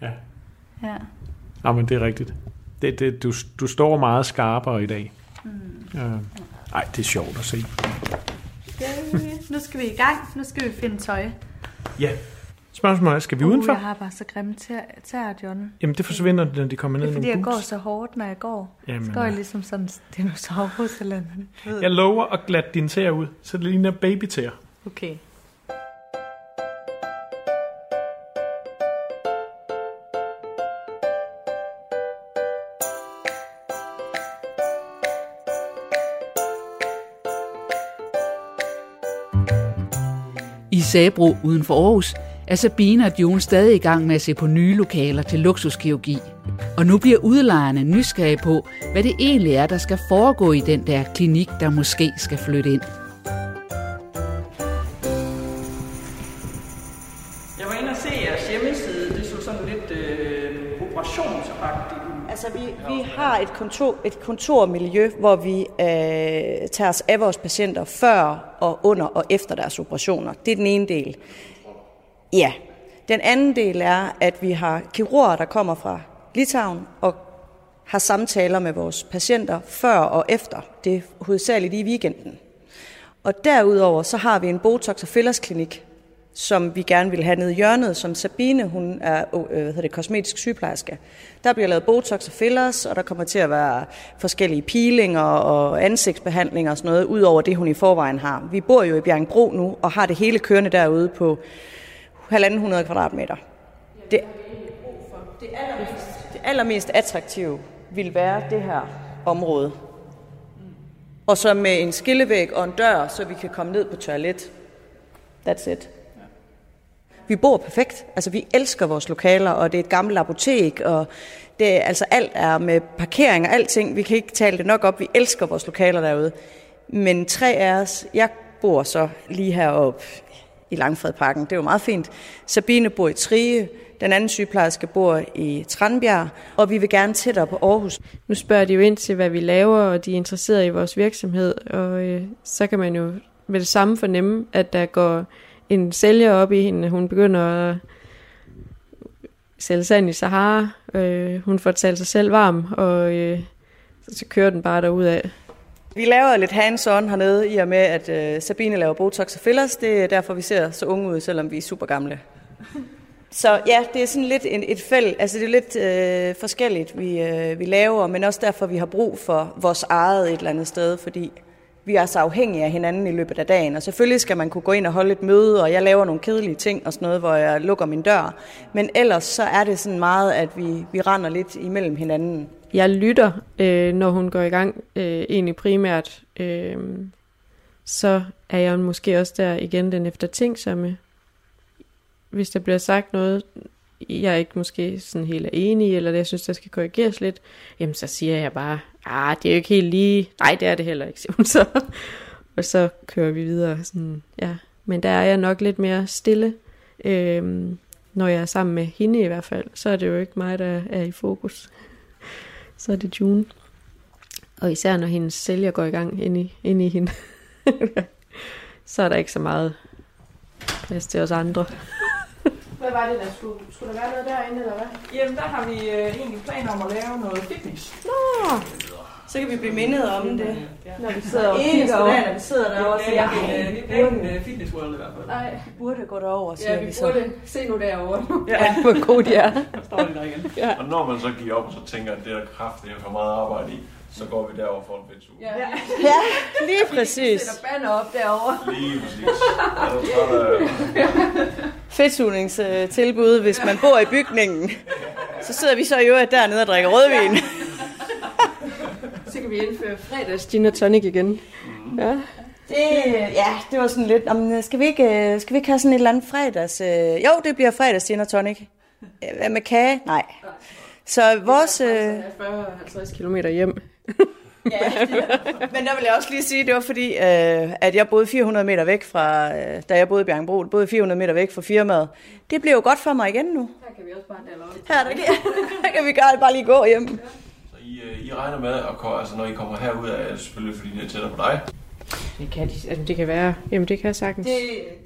Ja. Ja. Nå, men det er rigtigt. Det, det, du, du står meget skarpere i dag. Mm. Øh, ej, det er sjovt at se. ja. Nu skal vi i gang. Nu skal vi finde tøj. Ja. Spørgsmålet er, skal vi Uh, udenfor? jeg har bare så grimme tæer, John. Jamen, det forsvinder, når de kommer ned Det er fordi, jeg går så hårdt, når jeg går. Jamen, så går jeg ligesom sådan en dinosaurus eller noget. Jeg lover at glatte dine tæer ud, så det ligner babytæer. Okay. I Sabro uden for Aarhus er Sabine og Jon stadig i gang med at se på nye lokaler til luksuskirurgi. Og nu bliver udlejerne nysgerrige på, hvad det egentlig er, der skal foregå i den der klinik, der måske skal flytte ind. Jeg var inde og se jeres hjemmeside. Det så sådan lidt øh, operationsagtigt. Altså, vi, vi har et, kontor, et kontormiljø, hvor vi øh, tager os af vores patienter før og under og efter deres operationer. Det er den ene del. Ja. Den anden del er, at vi har kirurger, der kommer fra Litauen og har samtaler med vores patienter før og efter. Det er hovedsageligt i weekenden. Og derudover så har vi en Botox- og fillersklinik, som vi gerne vil have nede i hjørnet, som Sabine, hun er øh, hvad hedder det, kosmetisk sygeplejerske. Der bliver lavet Botox og fillers, og der kommer til at være forskellige peelinger og ansigtsbehandlinger og sådan noget, ud over det, hun i forvejen har. Vi bor jo i Bjergbro nu, og har det hele kørende derude på 1.500 kvadratmeter. Det, det, allermest, det allermest attraktive vil være det her område. Og så med en skillevæg og en dør, så vi kan komme ned på toilet. That's it. Vi bor perfekt. Altså, vi elsker vores lokaler, og det er et gammelt apotek, og det, altså, alt er med parkering og alting. Vi kan ikke tale det nok op. Vi elsker vores lokaler derude. Men tre af os, jeg bor så lige heroppe i Langfredparken. Det er jo meget fint. Sabine bor i Trige, den anden sygeplejerske bor i Tranbjerg, og vi vil gerne tættere på Aarhus. Nu spørger de jo ind til, hvad vi laver, og de er interesseret i vores virksomhed, og øh, så kan man jo med det samme fornemme, at der går en sælger op i hende. Hun begynder at sælge sand i Sahara. Øh, hun får talt sig selv varm, og øh, så kører den bare derud af. Vi laver lidt hands-on hernede, i og med, at øh, Sabine laver Botox og fillers. Det er derfor, vi ser så unge ud, selvom vi er super gamle. Så ja, det er sådan lidt en, et fæld, altså det er lidt øh, forskelligt, vi, øh, vi laver, men også derfor, vi har brug for vores eget et eller andet sted, fordi vi er så afhængige af hinanden i løbet af dagen, og selvfølgelig skal man kunne gå ind og holde et møde, og jeg laver nogle kedelige ting og sådan noget, hvor jeg lukker min dør, men ellers så er det sådan meget, at vi, vi render lidt imellem hinanden. Jeg lytter, øh, når hun går i gang, øh, egentlig primært. Øh, så er jeg måske også der igen den eftertænksomme. Hvis der bliver sagt noget, jeg ikke måske sådan helt er enig eller det, jeg synes, der skal korrigeres lidt, jamen så siger jeg bare, ah, det er jo ikke helt lige, nej, det er det heller ikke, siger hun så. Og så kører vi videre. Sådan, ja. Men der er jeg nok lidt mere stille, øhm, når jeg er sammen med hende i hvert fald. Så er det jo ikke mig, der er i fokus. Så er det June. Og især når hendes sælger går i gang ind i, ind i hende, så er der ikke så meget plads til os andre. Hvad var det, der skulle, skulle der være noget derinde, eller hvad? Jamen, der har vi øh, egentlig planer om at lave noget fitness. Nå, så kan vi blive mindet om det. Når vi sidder og Eneste kigger dag, over. når vi sidder Ja, derovre, så jeg øh, vi er ikke en fitness world i hvert fald. Nej, vi burde gå derover, siger ja, vi vi så. burde se nu derovre. Ja. Hvor god de er. Der står de der igen. Og når man så giver op, og så tænker, at det er kraft, det er for meget arbejde i, så går vi derover for en fedtsuge. Ja, Ja, lige præcis. sætter banner op derovre. Lige præcis. Fedtsugningstilbud, hvis man bor i bygningen. Så sidder vi så i øvrigt dernede og drikker rødvin. Kan vi indføre fredags gin og tonic igen. Ja. Det, ja, det var sådan lidt, om, skal, vi ikke, øh, skal vi ikke have sådan et eller andet fredags... Øh, jo, det bliver fredags gin og tonic. Øh, Hvad med kage? Nej. Så vores... Øh, 40-50 km hjem. ja, men der vil jeg også lige sige, det var fordi, øh, at jeg boede 400 meter væk fra, øh, da jeg boede i Bjergbro, boede 400 meter væk fra firmaet. Det bliver jo godt for mig igen nu. Her kan vi også bare. Her der, der kan vi gøre, bare lige gå hjem. I, øh, I regner med, at ko- altså, når I kommer herud, er det selvfølgelig, fordi det er tættere på dig. Det kan, altså, det kan være. Jamen, det kan jeg sagtens. Det,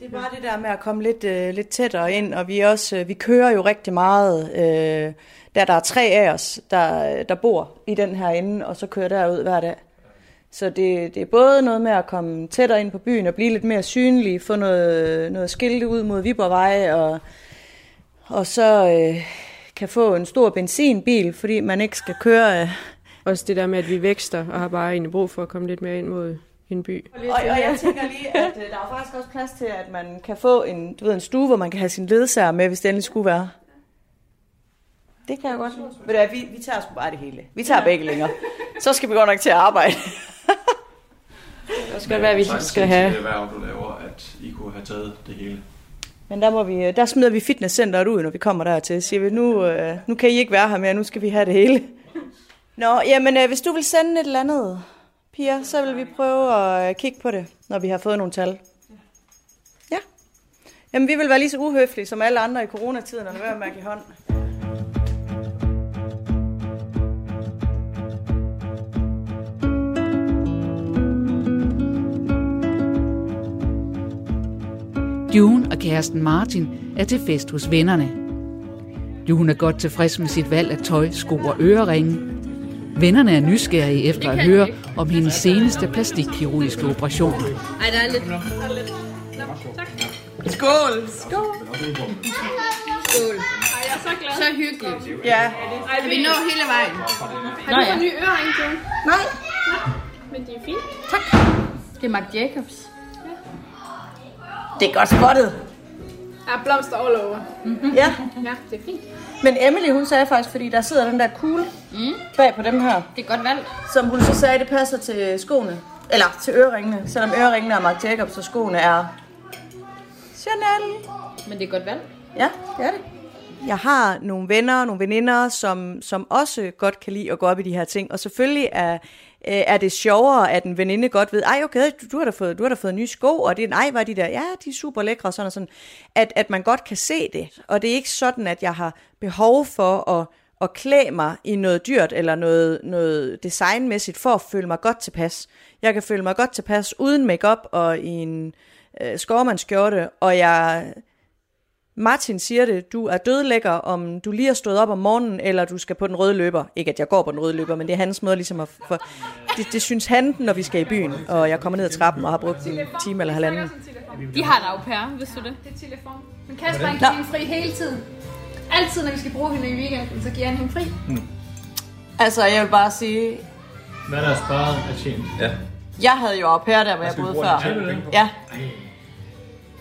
det er bare det der med at komme lidt, øh, lidt tættere ind, og vi, også, øh, vi kører jo rigtig meget, øh, da der er tre af os, der, der bor i den her ende, og så kører derud hver dag. Så det, det er både noget med at komme tættere ind på byen og blive lidt mere synlig, få noget, noget skilte ud mod Viborgvej, og, og så øh, kan få en stor benzinbil, fordi man ikke skal køre... Øh, Også det der med, at vi vækster og har bare egentlig brug for at komme lidt mere ind mod en by. Og, og jeg tænker lige, at øh, der er faktisk også plads til, at man kan få en, du ved, en stue, hvor man kan have sin ledsager med, hvis det endelig skulle være. Det kan jeg godt. Ved du hvad, vi, vi tager sgu bare det hele. Vi tager begge længere. Så skal vi godt nok til at arbejde. Det skal være, vi skal have... det erhverv, du laver, at I kunne have taget det hele. Men der, må vi, øh, der smider vi fitnesscenteret ud, når vi kommer dertil. Siger vi, nu, øh, nu kan I ikke være her mere, nu skal vi have det hele. Nå, jamen øh, hvis du vil sende et eller andet, Pia, så vil vi prøve at øh, kigge på det, når vi har fået nogle tal. Ja. Jamen vi vil være lige så uhøflige som alle andre i coronatiden, og være med at give hånd. June og kæresten Martin er til fest hos vennerne. June er godt tilfreds med sit valg af tøj, sko og øreringe. Vennerne er nysgerrige efter at høre om hendes seneste plastikkirurgiske operationer. Ej, der er lidt... Skål! Skål. Ej, jeg er så glad. Så hyggeligt. Ja. Ej, vi når hele vejen. Har du fået nye øreringe, June? Nej. Men de er fine. Det er Marc Jacobs. Det er godt spottet. Der er blomster all over. Ja. Ja, det er fint. Men Emily, hun sagde faktisk, fordi der sidder den der kugle mm. bag på dem her, Det er godt valgt. som hun så sagde, det passer til skoene. Eller til øreringene, selvom øreringene er Marc Jacobs, og skoene er Chanel. Men det er godt valgt. Ja, det er det. Jeg har nogle venner, nogle veninder, som, som også godt kan lide at gå op i de her ting. Og selvfølgelig er, øh, er det sjovere, at en veninde godt ved, ej okay, du, du, har da fået, du har da fået nye sko, og det er, nej, var de der, ja, de er super lækre, og sådan og sådan. At, at man godt kan se det. Og det er ikke sådan, at jeg har behov for at, at klæde mig i noget dyrt, eller noget, noget designmæssigt, for at føle mig godt tilpas. Jeg kan føle mig godt tilpas uden makeup og i en øh, skovmandskjorte, og jeg Martin siger det, du er dødlækker, om du lige har stået op om morgenen, eller du skal på den røde løber. Ikke at jeg går på den røde løber, men det er hans måde ligesom at... For, det, det synes han, når vi skal i byen, og jeg kommer ned ad trappen og har brugt en time eller halvanden. De har en au pair, vidste du det? Det er telefon. Men Kasper han giver fri hele tiden. Altid, når vi skal bruge hende i weekenden, så giver han hende fri. Altså, jeg vil bare sige, Hvad der er sparet er tjent. Ja. jeg havde jo au pair der, hvor jeg vi boede før. Ja.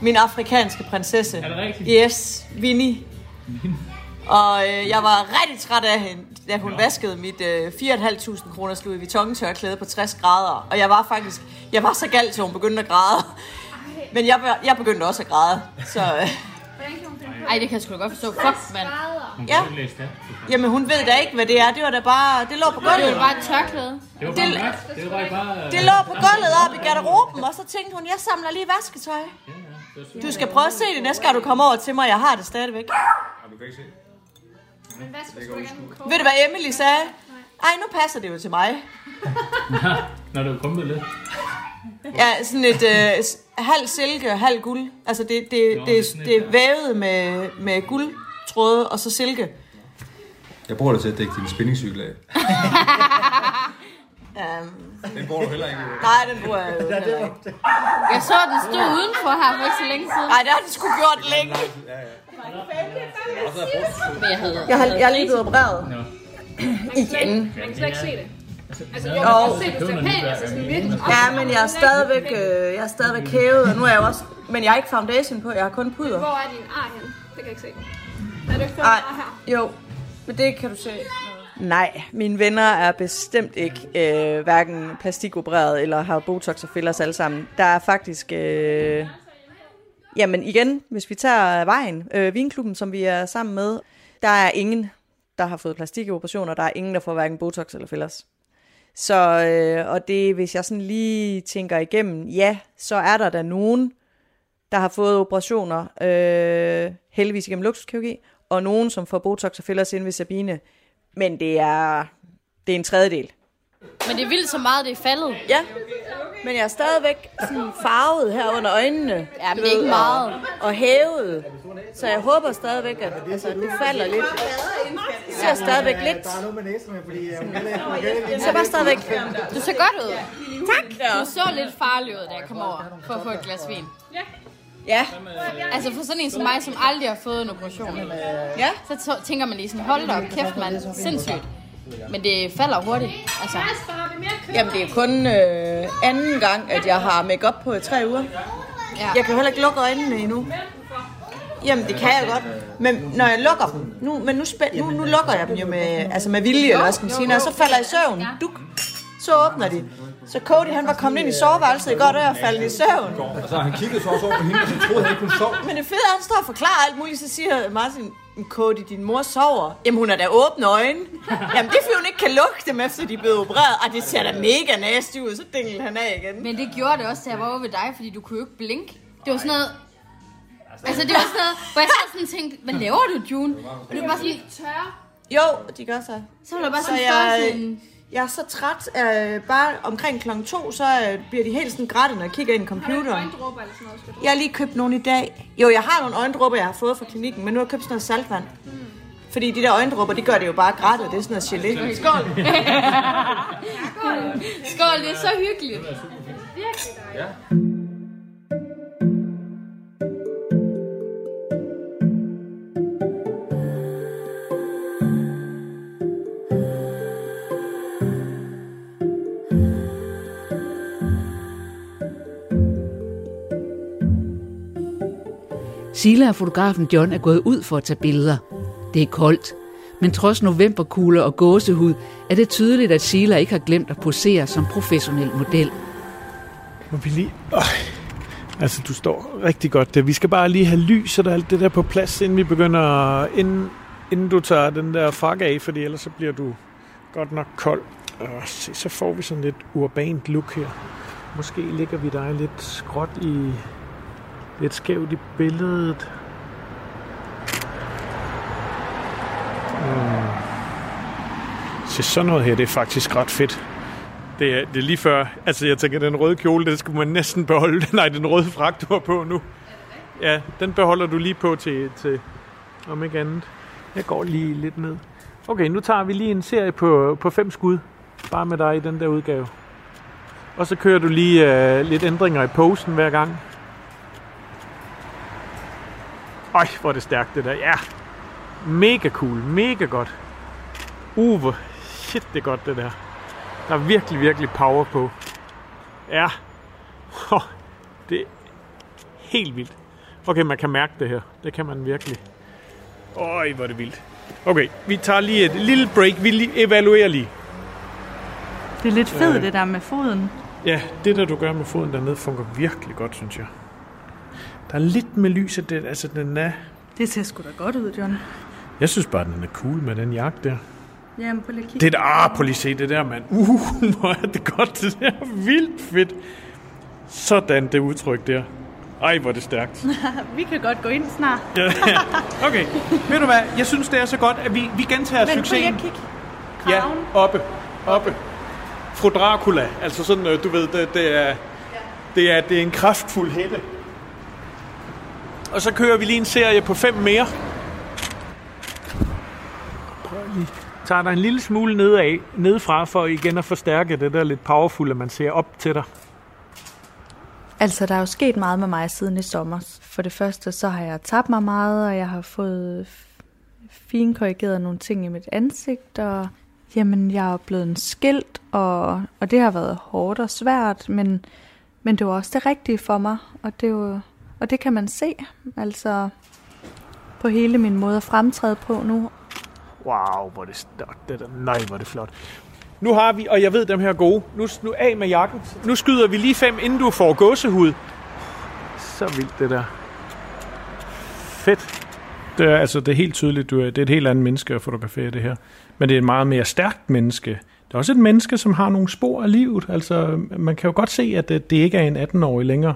Min afrikanske prinsesse. Er det rigtigt? Yes, Winnie. Og øh, jeg var rigtig træt af hende, da hun vaskede mit øh, 4.500 kroners Louis Vuitton tørklæde på 60 grader. Og jeg var faktisk, jeg var så gal, til hun begyndte at græde. Men jeg, jeg begyndte også at græde. Så øh, Ej, det kan jeg sgu da godt forstå. Fuck, mand. ja, jamen hun ved da ikke, hvad det er. Det var da bare, det lå på Det er jo gulvet. bare et tørklæde. Det var Det- bare mørkt. Det var bare... Det lå på gulvet op i garderoben, og så tænkte hun, jeg samler lige vasketøj. Du skal prøve at se det næste gang, du kommer over til mig. Jeg har det stadigvæk. Du kan ikke se. Men hvad skal du gerne? Ved du, hvad Emily sagde? Ej, nu passer det jo til mig. Når du er kommet lidt. Ja, sådan et øh, halv silke og halv guld. Altså, det, det, Nå, det, det er det, er vævet med, med guldtråde og så silke. Jeg bruger det til at dække din spændingscykel af. Um, Den bruger du heller ikke. nej, den bruger jeg jo ikke. Jeg så, den stod udenfor her for ikke så længe siden. Nej, det har de sgu gjort længe. Men jeg havde... Jeg har, jeg er lige blevet opereret. Nå. Igen. Man kan slet ikke se det. Altså, jo, kan se, det er pænt, altså sådan virkelig. Ja, men jeg er stadigvæk, øh, jeg er stadigvæk hævet, og nu er jeg jo også... Men jeg har ikke foundation på, jeg har kun puder. Hvor er din ar hen? Det kan jeg ikke se. Er du ikke her? jo, men det kan du se. Nej, mine venner er bestemt ikke øh, hverken plastikopereret eller har botox og fillers alle sammen. Der er faktisk... Øh, jamen igen, hvis vi tager vejen, øh, vinklubben, som vi er sammen med, der er ingen, der har fået plastikoperationer. Der er ingen, der får hverken botox eller fillers. Så, øh, og det, hvis jeg sådan lige tænker igennem, ja, så er der da nogen, der har fået operationer, øh, heldigvis igennem luksuskirurgi, og nogen, som får botox og fillers ind ved Sabine. Men det er, det er en tredjedel. Men det er vildt så meget, det er faldet. Ja, men jeg er stadigvæk sådan farvet her under øjnene. Ja, men det er ikke meget. Og, og hævet. Så jeg håber stadigvæk, at altså, du falder lidt. Jeg ser stadigvæk lidt. Jeg ser bare stadigvæk. Du ser godt ud. Tak. Du så lidt farlig ud, da jeg kom over for at få et glas vin. Ja, Altså for sådan en som mig, som aldrig har fået en operation. ja. Så tænker man lige sådan, hold da op, kæft mand, sindssygt. Men det falder hurtigt. Altså? Jamen, det er kun øh, anden gang, at jeg har makeup på i tre uger. ja. Jeg kan heller ikke lukke øjnene endnu. Jamen, det kan jeg godt. Men når jeg lukker dem, nu, men nu, spæ- nu, nu lukker jeg dem jo med, altså med vilje, eller hvad skal man sige, jeg så falder i søvn, duk, så åbner de. Så Cody, han var kommet ind i soveværelset i går der og faldt i søvn. Og så han kiggede så også over på hende, og så troede han ikke, hun sov. Men det fede er, at han står og forklarer alt muligt, så siger Martin, "Men Cody, din mor sover. Jamen, hun har da åbne øjne. Jamen, det er fordi, hun ikke kan lukke dem, efter de er blevet opereret. Og det ser da mega nasty ud, så dinglede han af igen. Men det gjorde det også, da jeg var over ved dig, fordi du kunne jo ikke blinke. Det var sådan noget... Altså, det var sådan noget, hvor jeg sad sådan tænkte, hvad laver du, June? Og det var bare sådan, Tørre. Jo, de gør så. så var der bare Så sådan jeg, jeg... sådan, jeg er så træt, øh, bare omkring klokken to, så øh, bliver de helt sådan grætte, når jeg kigger ind i computeren. Øjendråber eller sådan noget, skal du. Jeg har lige købt nogle i dag. Jo, jeg har nogle øjendråber, jeg har fået fra klinikken, men nu har jeg købt sådan noget saltvand. Fordi de der øjendråber, de gør det jo bare grætte. Det er sådan noget gelé. Skål! Skål, det er så hyggeligt. Sila og fotografen John er gået ud for at tage billeder. Det er koldt, men trods novemberkugler og gåsehud er det tydeligt, at Sila ikke har glemt at posere som professionel model. Må vi lige... Øh. Altså, du står rigtig godt der. Vi skal bare lige have lys og alt det der på plads, inden vi begynder... Inden, inden du tager den der frak af, fordi ellers så bliver du godt nok kold. Og se, så får vi sådan lidt urbant look her. Måske ligger vi dig lidt skråt i... Lidt skævt i billedet. Mm. Se, sådan noget her, det er faktisk ret fedt. Det er, det er lige før, altså jeg tænker, den røde kjole, den skulle man næsten beholde. Nej, den røde frak, du har på nu. Ja, den beholder du lige på til, til om ikke andet. Jeg går lige lidt ned. Okay, nu tager vi lige en serie på, på fem skud. Bare med dig i den der udgave. Og så kører du lige uh, lidt ændringer i posen hver gang. Øj, hvor er det stærkt det der. Ja, mega cool, mega godt. Hvor shit, det er godt det der. Der er virkelig, virkelig power på. Ja. Oh, det er helt vildt. Okay, man kan mærke det her. Det kan man virkelig. Øj, hvor er det vildt. Okay, vi tager lige et lille break. Vi lige evaluerer lige. Det er lidt fedt, Øh. det der med foden. Ja, det der du gør med foden dernede, fungerer virkelig godt, synes jeg. Der er lidt med lyset, det, altså den er... Det ser sgu da godt ud, John. Jeg synes bare, den er cool med den jakke der. Jamen, prøv lige at kigge. Det der, ah, prøv lige se det der, mand. Uh, hvor er det godt, det der. Vildt fedt. Sådan det udtryk der. Ej, hvor er det stærkt. vi kan godt gå ind snart. Okay, ved du hvad? Jeg synes, det er så godt, at vi, vi gentager Men prøv lige succesen. at kigge. Ja, oppe. Oppe. Fru Dracula. Altså sådan, øh, du ved, det, det, er, det, er, det er en kraftfuld hætte. Og så kører vi lige en serie på fem mere. Prøv lige. Tager dig en lille smule nedad, nedfra for igen at forstærke det der lidt powerfulde, man ser op til dig. Altså, der er jo sket meget med mig siden i sommer. For det første, så har jeg tabt mig meget, og jeg har fået finkorrigeret nogle ting i mit ansigt, og jamen, jeg er blevet en skilt, og, og det har været hårdt og svært, men, men det var også det rigtige for mig, og det, er jo, og det kan man se, altså på hele min måde at fremtræde på nu. Wow, hvor det stærkt. Det der. Nej, hvor det flot. Nu har vi, og jeg ved dem her er gode. Nu, nu af med jakken. Nu skyder vi lige fem, inden du får gåsehud. Så vildt det der. Fedt. Det er, altså, det er helt tydeligt, du er, det er et helt andet menneske at fotografere det her. Men det er et meget mere stærkt menneske. Det er også et menneske, som har nogle spor af livet. Altså, man kan jo godt se, at det, det ikke er en 18-årig længere.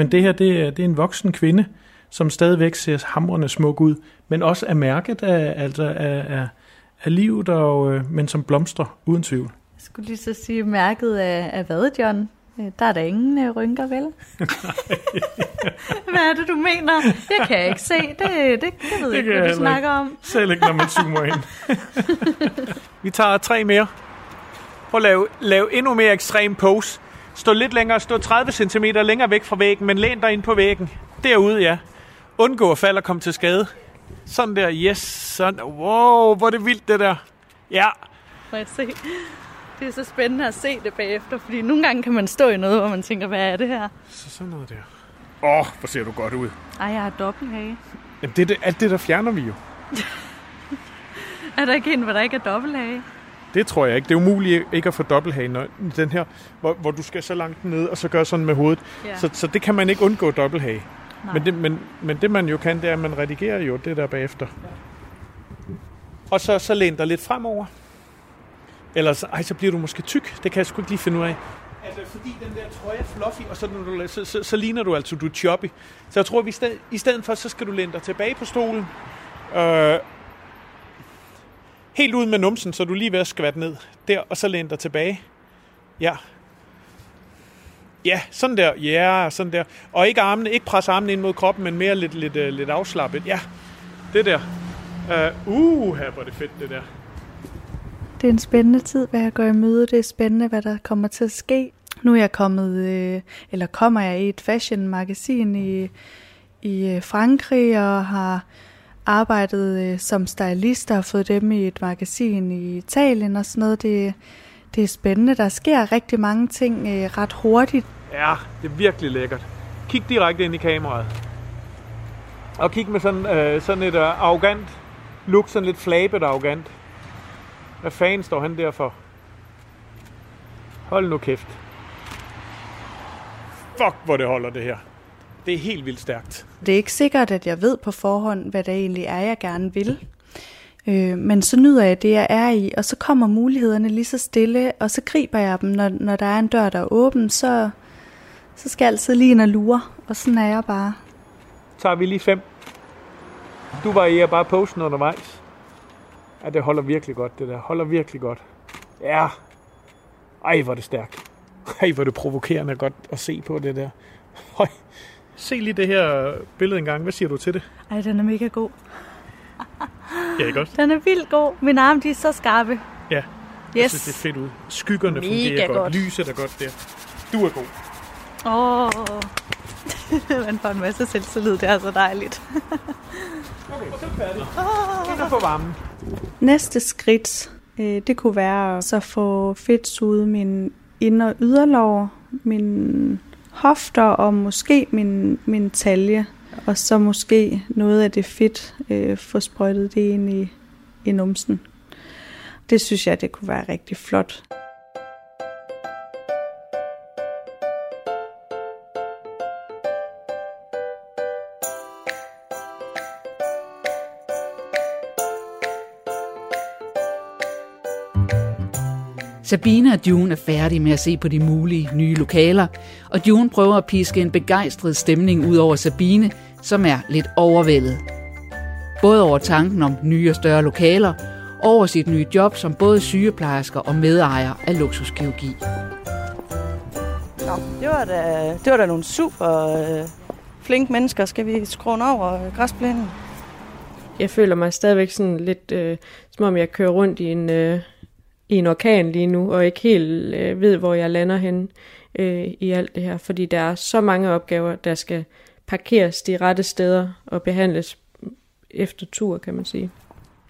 Men det her, det er, det er en voksen kvinde, som stadigvæk ser hamrende smuk ud, men også er mærket af, altså af, af, af livet, og, øh, men som blomstrer, uden tvivl. Jeg skulle lige så sige, mærket af, af hvad, John? Øh, Der er der ingen øh, rynker, vel? Hvad er det, du mener? Det kan jeg ikke se. Det, det, det ved jeg ikke, jeg hvad du snakker ikke. om. Selv ikke, når man zoomer ind. Vi tager tre mere. Prøv at lave, lave endnu mere ekstrem pose. Stå lidt længere, stå 30 cm længere væk fra væggen, men læn dig ind på væggen. Derude, ja. Undgå at falde og komme til skade. Sådan der, yes. Sådan. Wow, hvor er det vildt, det der. Ja, Må jeg se? Det er så spændende at se det bagefter, fordi nogle gange kan man stå i noget, hvor man tænker, hvad er det her? så sådan noget der. Åh, oh, hvor ser du godt ud. Ej, jeg har dobbelthage. Jamen, det, det, alt det der fjerner vi jo. Er der ikke en, hvor der ikke er dobbelthage? Det tror jeg ikke. Det er umuligt ikke at få dobbelthage, når den her, hvor, hvor du skal så langt ned, og så gøre sådan med hovedet. Ja. Så, så det kan man ikke undgå dobbelthage. Nej. Men det, men, men det man jo kan, det er, at man redigerer jo det der bagefter. Og så, så læn dig lidt fremover. Ellers ej, så bliver du måske tyk. Det kan jeg sgu ikke lige finde ud af. Altså, fordi den der trøje er fluffy, og så, når du, så, så, så ligner du altså, du er choppy. Så jeg tror, at vi sted, i stedet for, så skal du læne dig tilbage på stolen. Øh, helt ud med numsen, så du lige ved at skvatte ned. Der, og så læn dig tilbage. Ja. Ja, sådan der. Ja, sådan der. Og ikke armene, ikke presse armene ind mod kroppen, men mere lidt, lidt, øh, lidt afslappet. Ja, det der. Uh, uh, her var det fedt, det der. Det er en spændende tid, hvad jeg går i møde. Det er spændende, hvad der kommer til at ske. Nu er jeg kommet, øh, eller kommer jeg i et fashion-magasin i, i øh, Frankrig, og har arbejdet øh, som stylist og har fået dem i et magasin i Italien og sådan noget. Det, det er spændende. Der sker rigtig mange ting øh, ret hurtigt. Ja, det er virkelig lækkert. Kig direkte ind i kameraet. Og kig med sådan, øh, sådan et øh, arrogant look, sådan lidt flabet arrogant. Hvad fanden står han der for? Hold nu kæft. Fuck, hvor det holder det her. Det er helt vildt stærkt. Det er ikke sikkert, at jeg ved på forhånd, hvad det egentlig er, jeg gerne vil. Øh, men så nyder jeg det, jeg er i, og så kommer mulighederne lige så stille, og så griber jeg dem, når, når der er en dør, der er åben, så, så skal jeg altid lige ind og lure, og sådan er jeg bare. tager vi lige fem. Du var i at bare posten undervejs. Ja, det holder virkelig godt, det der. Holder virkelig godt. Ja. Ej, hvor er det stærkt. Ej, hvor er det provokerende godt at se på det der. Høj. Se lige det her billede engang. Hvad siger du til det? Ej, den er mega god. Ja, ikke godt? Den er vildt god. Mine arme, de er så skarpe. Ja. Jeg Yes. synes, det er fedt ud. Skyggerne Mega fungerer godt. godt. Lyset er godt der. Du er god. Åh, oh. man får en masse selvtillid, det er så dejligt. Okay, så færdig. Kigger på varmen. Næste skridt, øh, det kunne være at så få fedtsuget min ind- og yderlår, min hofter og måske min, min talje. Og så måske noget af det fedt, øh, få sprøjtet det ind i, i numsen. Det synes jeg, det kunne være rigtig flot. Sabine og June er færdige med at se på de mulige nye lokaler, og June prøver at piske en begejstret stemning ud over Sabine, som er lidt overvældet. Både over tanken om nye og større lokaler, og over sit nye job som både sygeplejersker og medejer af luksuskirurgi. Nå, det var da, det var da nogle super øh, flinke mennesker. Skal vi skrue over græsplænen? Jeg føler mig stadigvæk sådan lidt, øh, som om jeg kører rundt i en, øh, i en orkan lige nu, og ikke helt øh, ved, hvor jeg lander hen øh, i alt det her, fordi der er så mange opgaver, der skal parkeres de rette steder og behandles efter tur, kan man sige.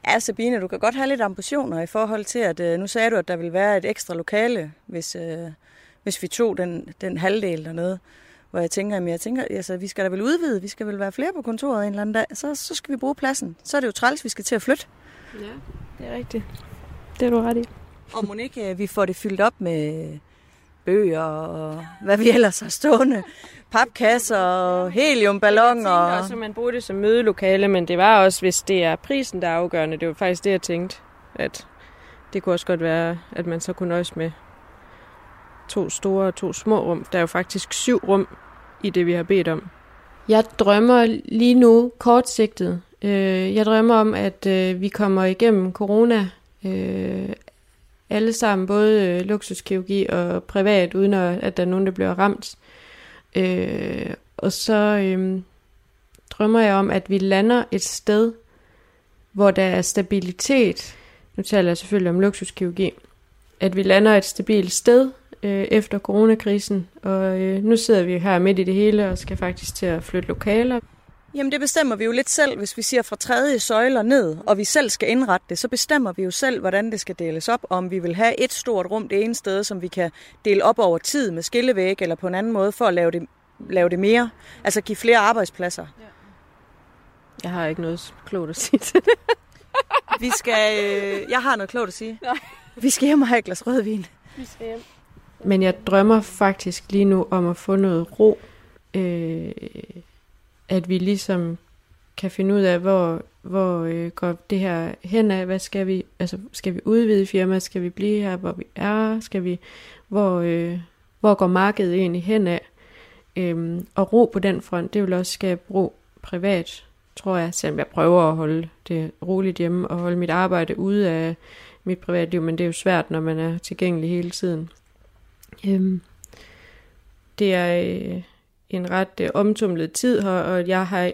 Ja, Sabine, du kan godt have lidt ambitioner i forhold til, at øh, nu sagde du, at der vil være et ekstra lokale, hvis, øh, hvis vi tog den, den halvdel dernede. Hvor jeg tænker, jamen jeg tænker, altså, vi skal da vel udvide, vi skal vel være flere på kontoret en eller anden dag, så, så skal vi bruge pladsen. Så er det jo træls, vi skal til at flytte. Ja, det er rigtigt. Det er du ret i. Og Monique, vi får det fyldt op med bøger og hvad vi ellers har stående. Papkasser og heliumballoner. Jeg tænkte også, at man bruger det som mødelokale, men det var også, hvis det er prisen, der er afgørende. Det var faktisk det, jeg tænkte, at det kunne også godt være, at man så kunne nøjes med to store og to små rum. Der er jo faktisk syv rum i det, vi har bedt om. Jeg drømmer lige nu kortsigtet. Øh, jeg drømmer om, at øh, vi kommer igennem corona øh, alle sammen, både øh, luksuskirurgi og privat, uden at der er nogen, der bliver ramt. Øh, og så øh, drømmer jeg om, at vi lander et sted, hvor der er stabilitet. Nu taler jeg selvfølgelig om luksuskirurgi. At vi lander et stabilt sted øh, efter coronakrisen, og øh, nu sidder vi her midt i det hele og skal faktisk til at flytte lokaler. Jamen det bestemmer vi jo lidt selv, hvis vi siger fra tredje søjler ned, og vi selv skal indrette det, så bestemmer vi jo selv, hvordan det skal deles op, om vi vil have et stort rum det ene sted, som vi kan dele op over tid med skillevæg, eller på en anden måde for at lave det, lave det mere, altså give flere arbejdspladser. Ja. Jeg har ikke noget klogt at sige til det. vi skal, øh, jeg har noget klogt at sige. Nej. Vi skal hjem og have et glas rødvin. Vi skal hjem. Men jeg drømmer faktisk lige nu om at få noget ro. Øh, at vi ligesom kan finde ud af, hvor, hvor øh, går det her hen af, hvad skal vi, altså skal vi udvide firmaet, skal vi blive her, hvor vi er, skal vi, hvor, øh, hvor går markedet egentlig hen af, øhm, og ro på den front, det vil også skabe ro privat, tror jeg, selvom jeg prøver at holde det roligt hjemme, og holde mit arbejde ude af mit privatliv, men det er jo svært, når man er tilgængelig hele tiden. Øhm, det er, øh, en ret øh, omtumlet tid her, og jeg, har,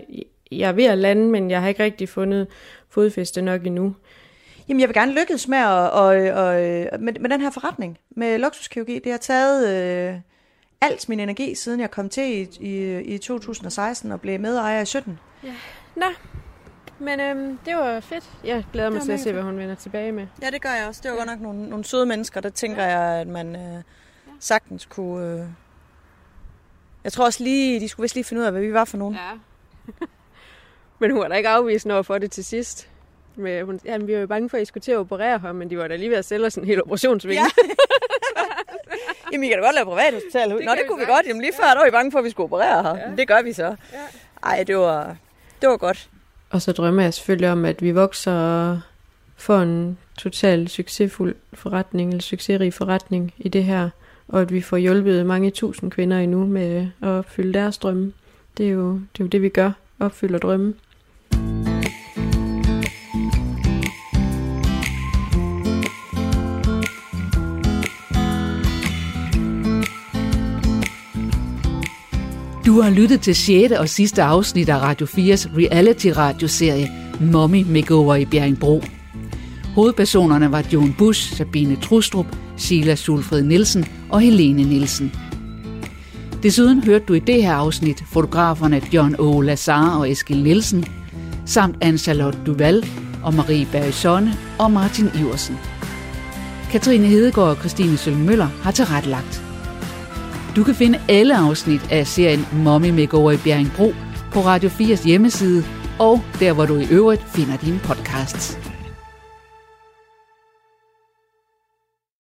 jeg er ved at lande, men jeg har ikke rigtig fundet fodfæste nok endnu. Jamen, jeg vil gerne lykkes med, at, og, og, med, med den her forretning, med luksuskirurgi. Det har taget øh, alt min energi, siden jeg kom til i, i, i 2016 og blev medejer i 17. Ja, nå. Men øhm, det var fedt. Jeg glæder mig til at se, hvad hun vender tilbage med. Ja, det gør jeg også. Det var ja. godt nok nogle, nogle søde mennesker. Der tænker ja. jeg, at man øh, sagtens kunne... Øh, jeg tror også lige, de skulle vist lige finde ud af, hvad vi var for nogen. Ja. men hun var da ikke afvist over for det til sidst. Med, hun, jamen, vi var jo bange for, at I skulle til at operere ham, men de var da lige ved at sælge sådan en hel operationsvinge. Ja. jamen, I kan da godt lave privathospital. Det Nå, det kunne vi, vi godt. Jamen, lige før der var I bange for, at vi skulle operere her. Ja. Det gør vi så. Ja. Ej, det var, det var godt. Og så drømmer jeg selvfølgelig om, at vi vokser og får en total succesfuld forretning, eller succesrig forretning i det her og at vi får hjulpet mange tusind kvinder endnu med at opfylde deres drømme. Det er jo det, er jo det vi gør, opfylder drømme. Du har lyttet til 6. og sidste afsnit af Radio 4's reality-radioserie Mommy Makeover i Bjerringbro. Hovedpersonerne var John Bush, Sabine Trustrup, Sheila Sulfred Nielsen og Helene Nielsen. Desuden hørte du i det her afsnit fotograferne John O. Lazar og Eskil Nielsen, samt Anne-Charlotte Duval og Marie Bergsonne og Martin Iversen. Katrine Hedegaard og Christine Sølmøller har tilrettelagt. Du kan finde alle afsnit af serien Mommy Makeover i Bjerringbro på Radio 4's hjemmeside og der, hvor du i øvrigt finder dine podcasts.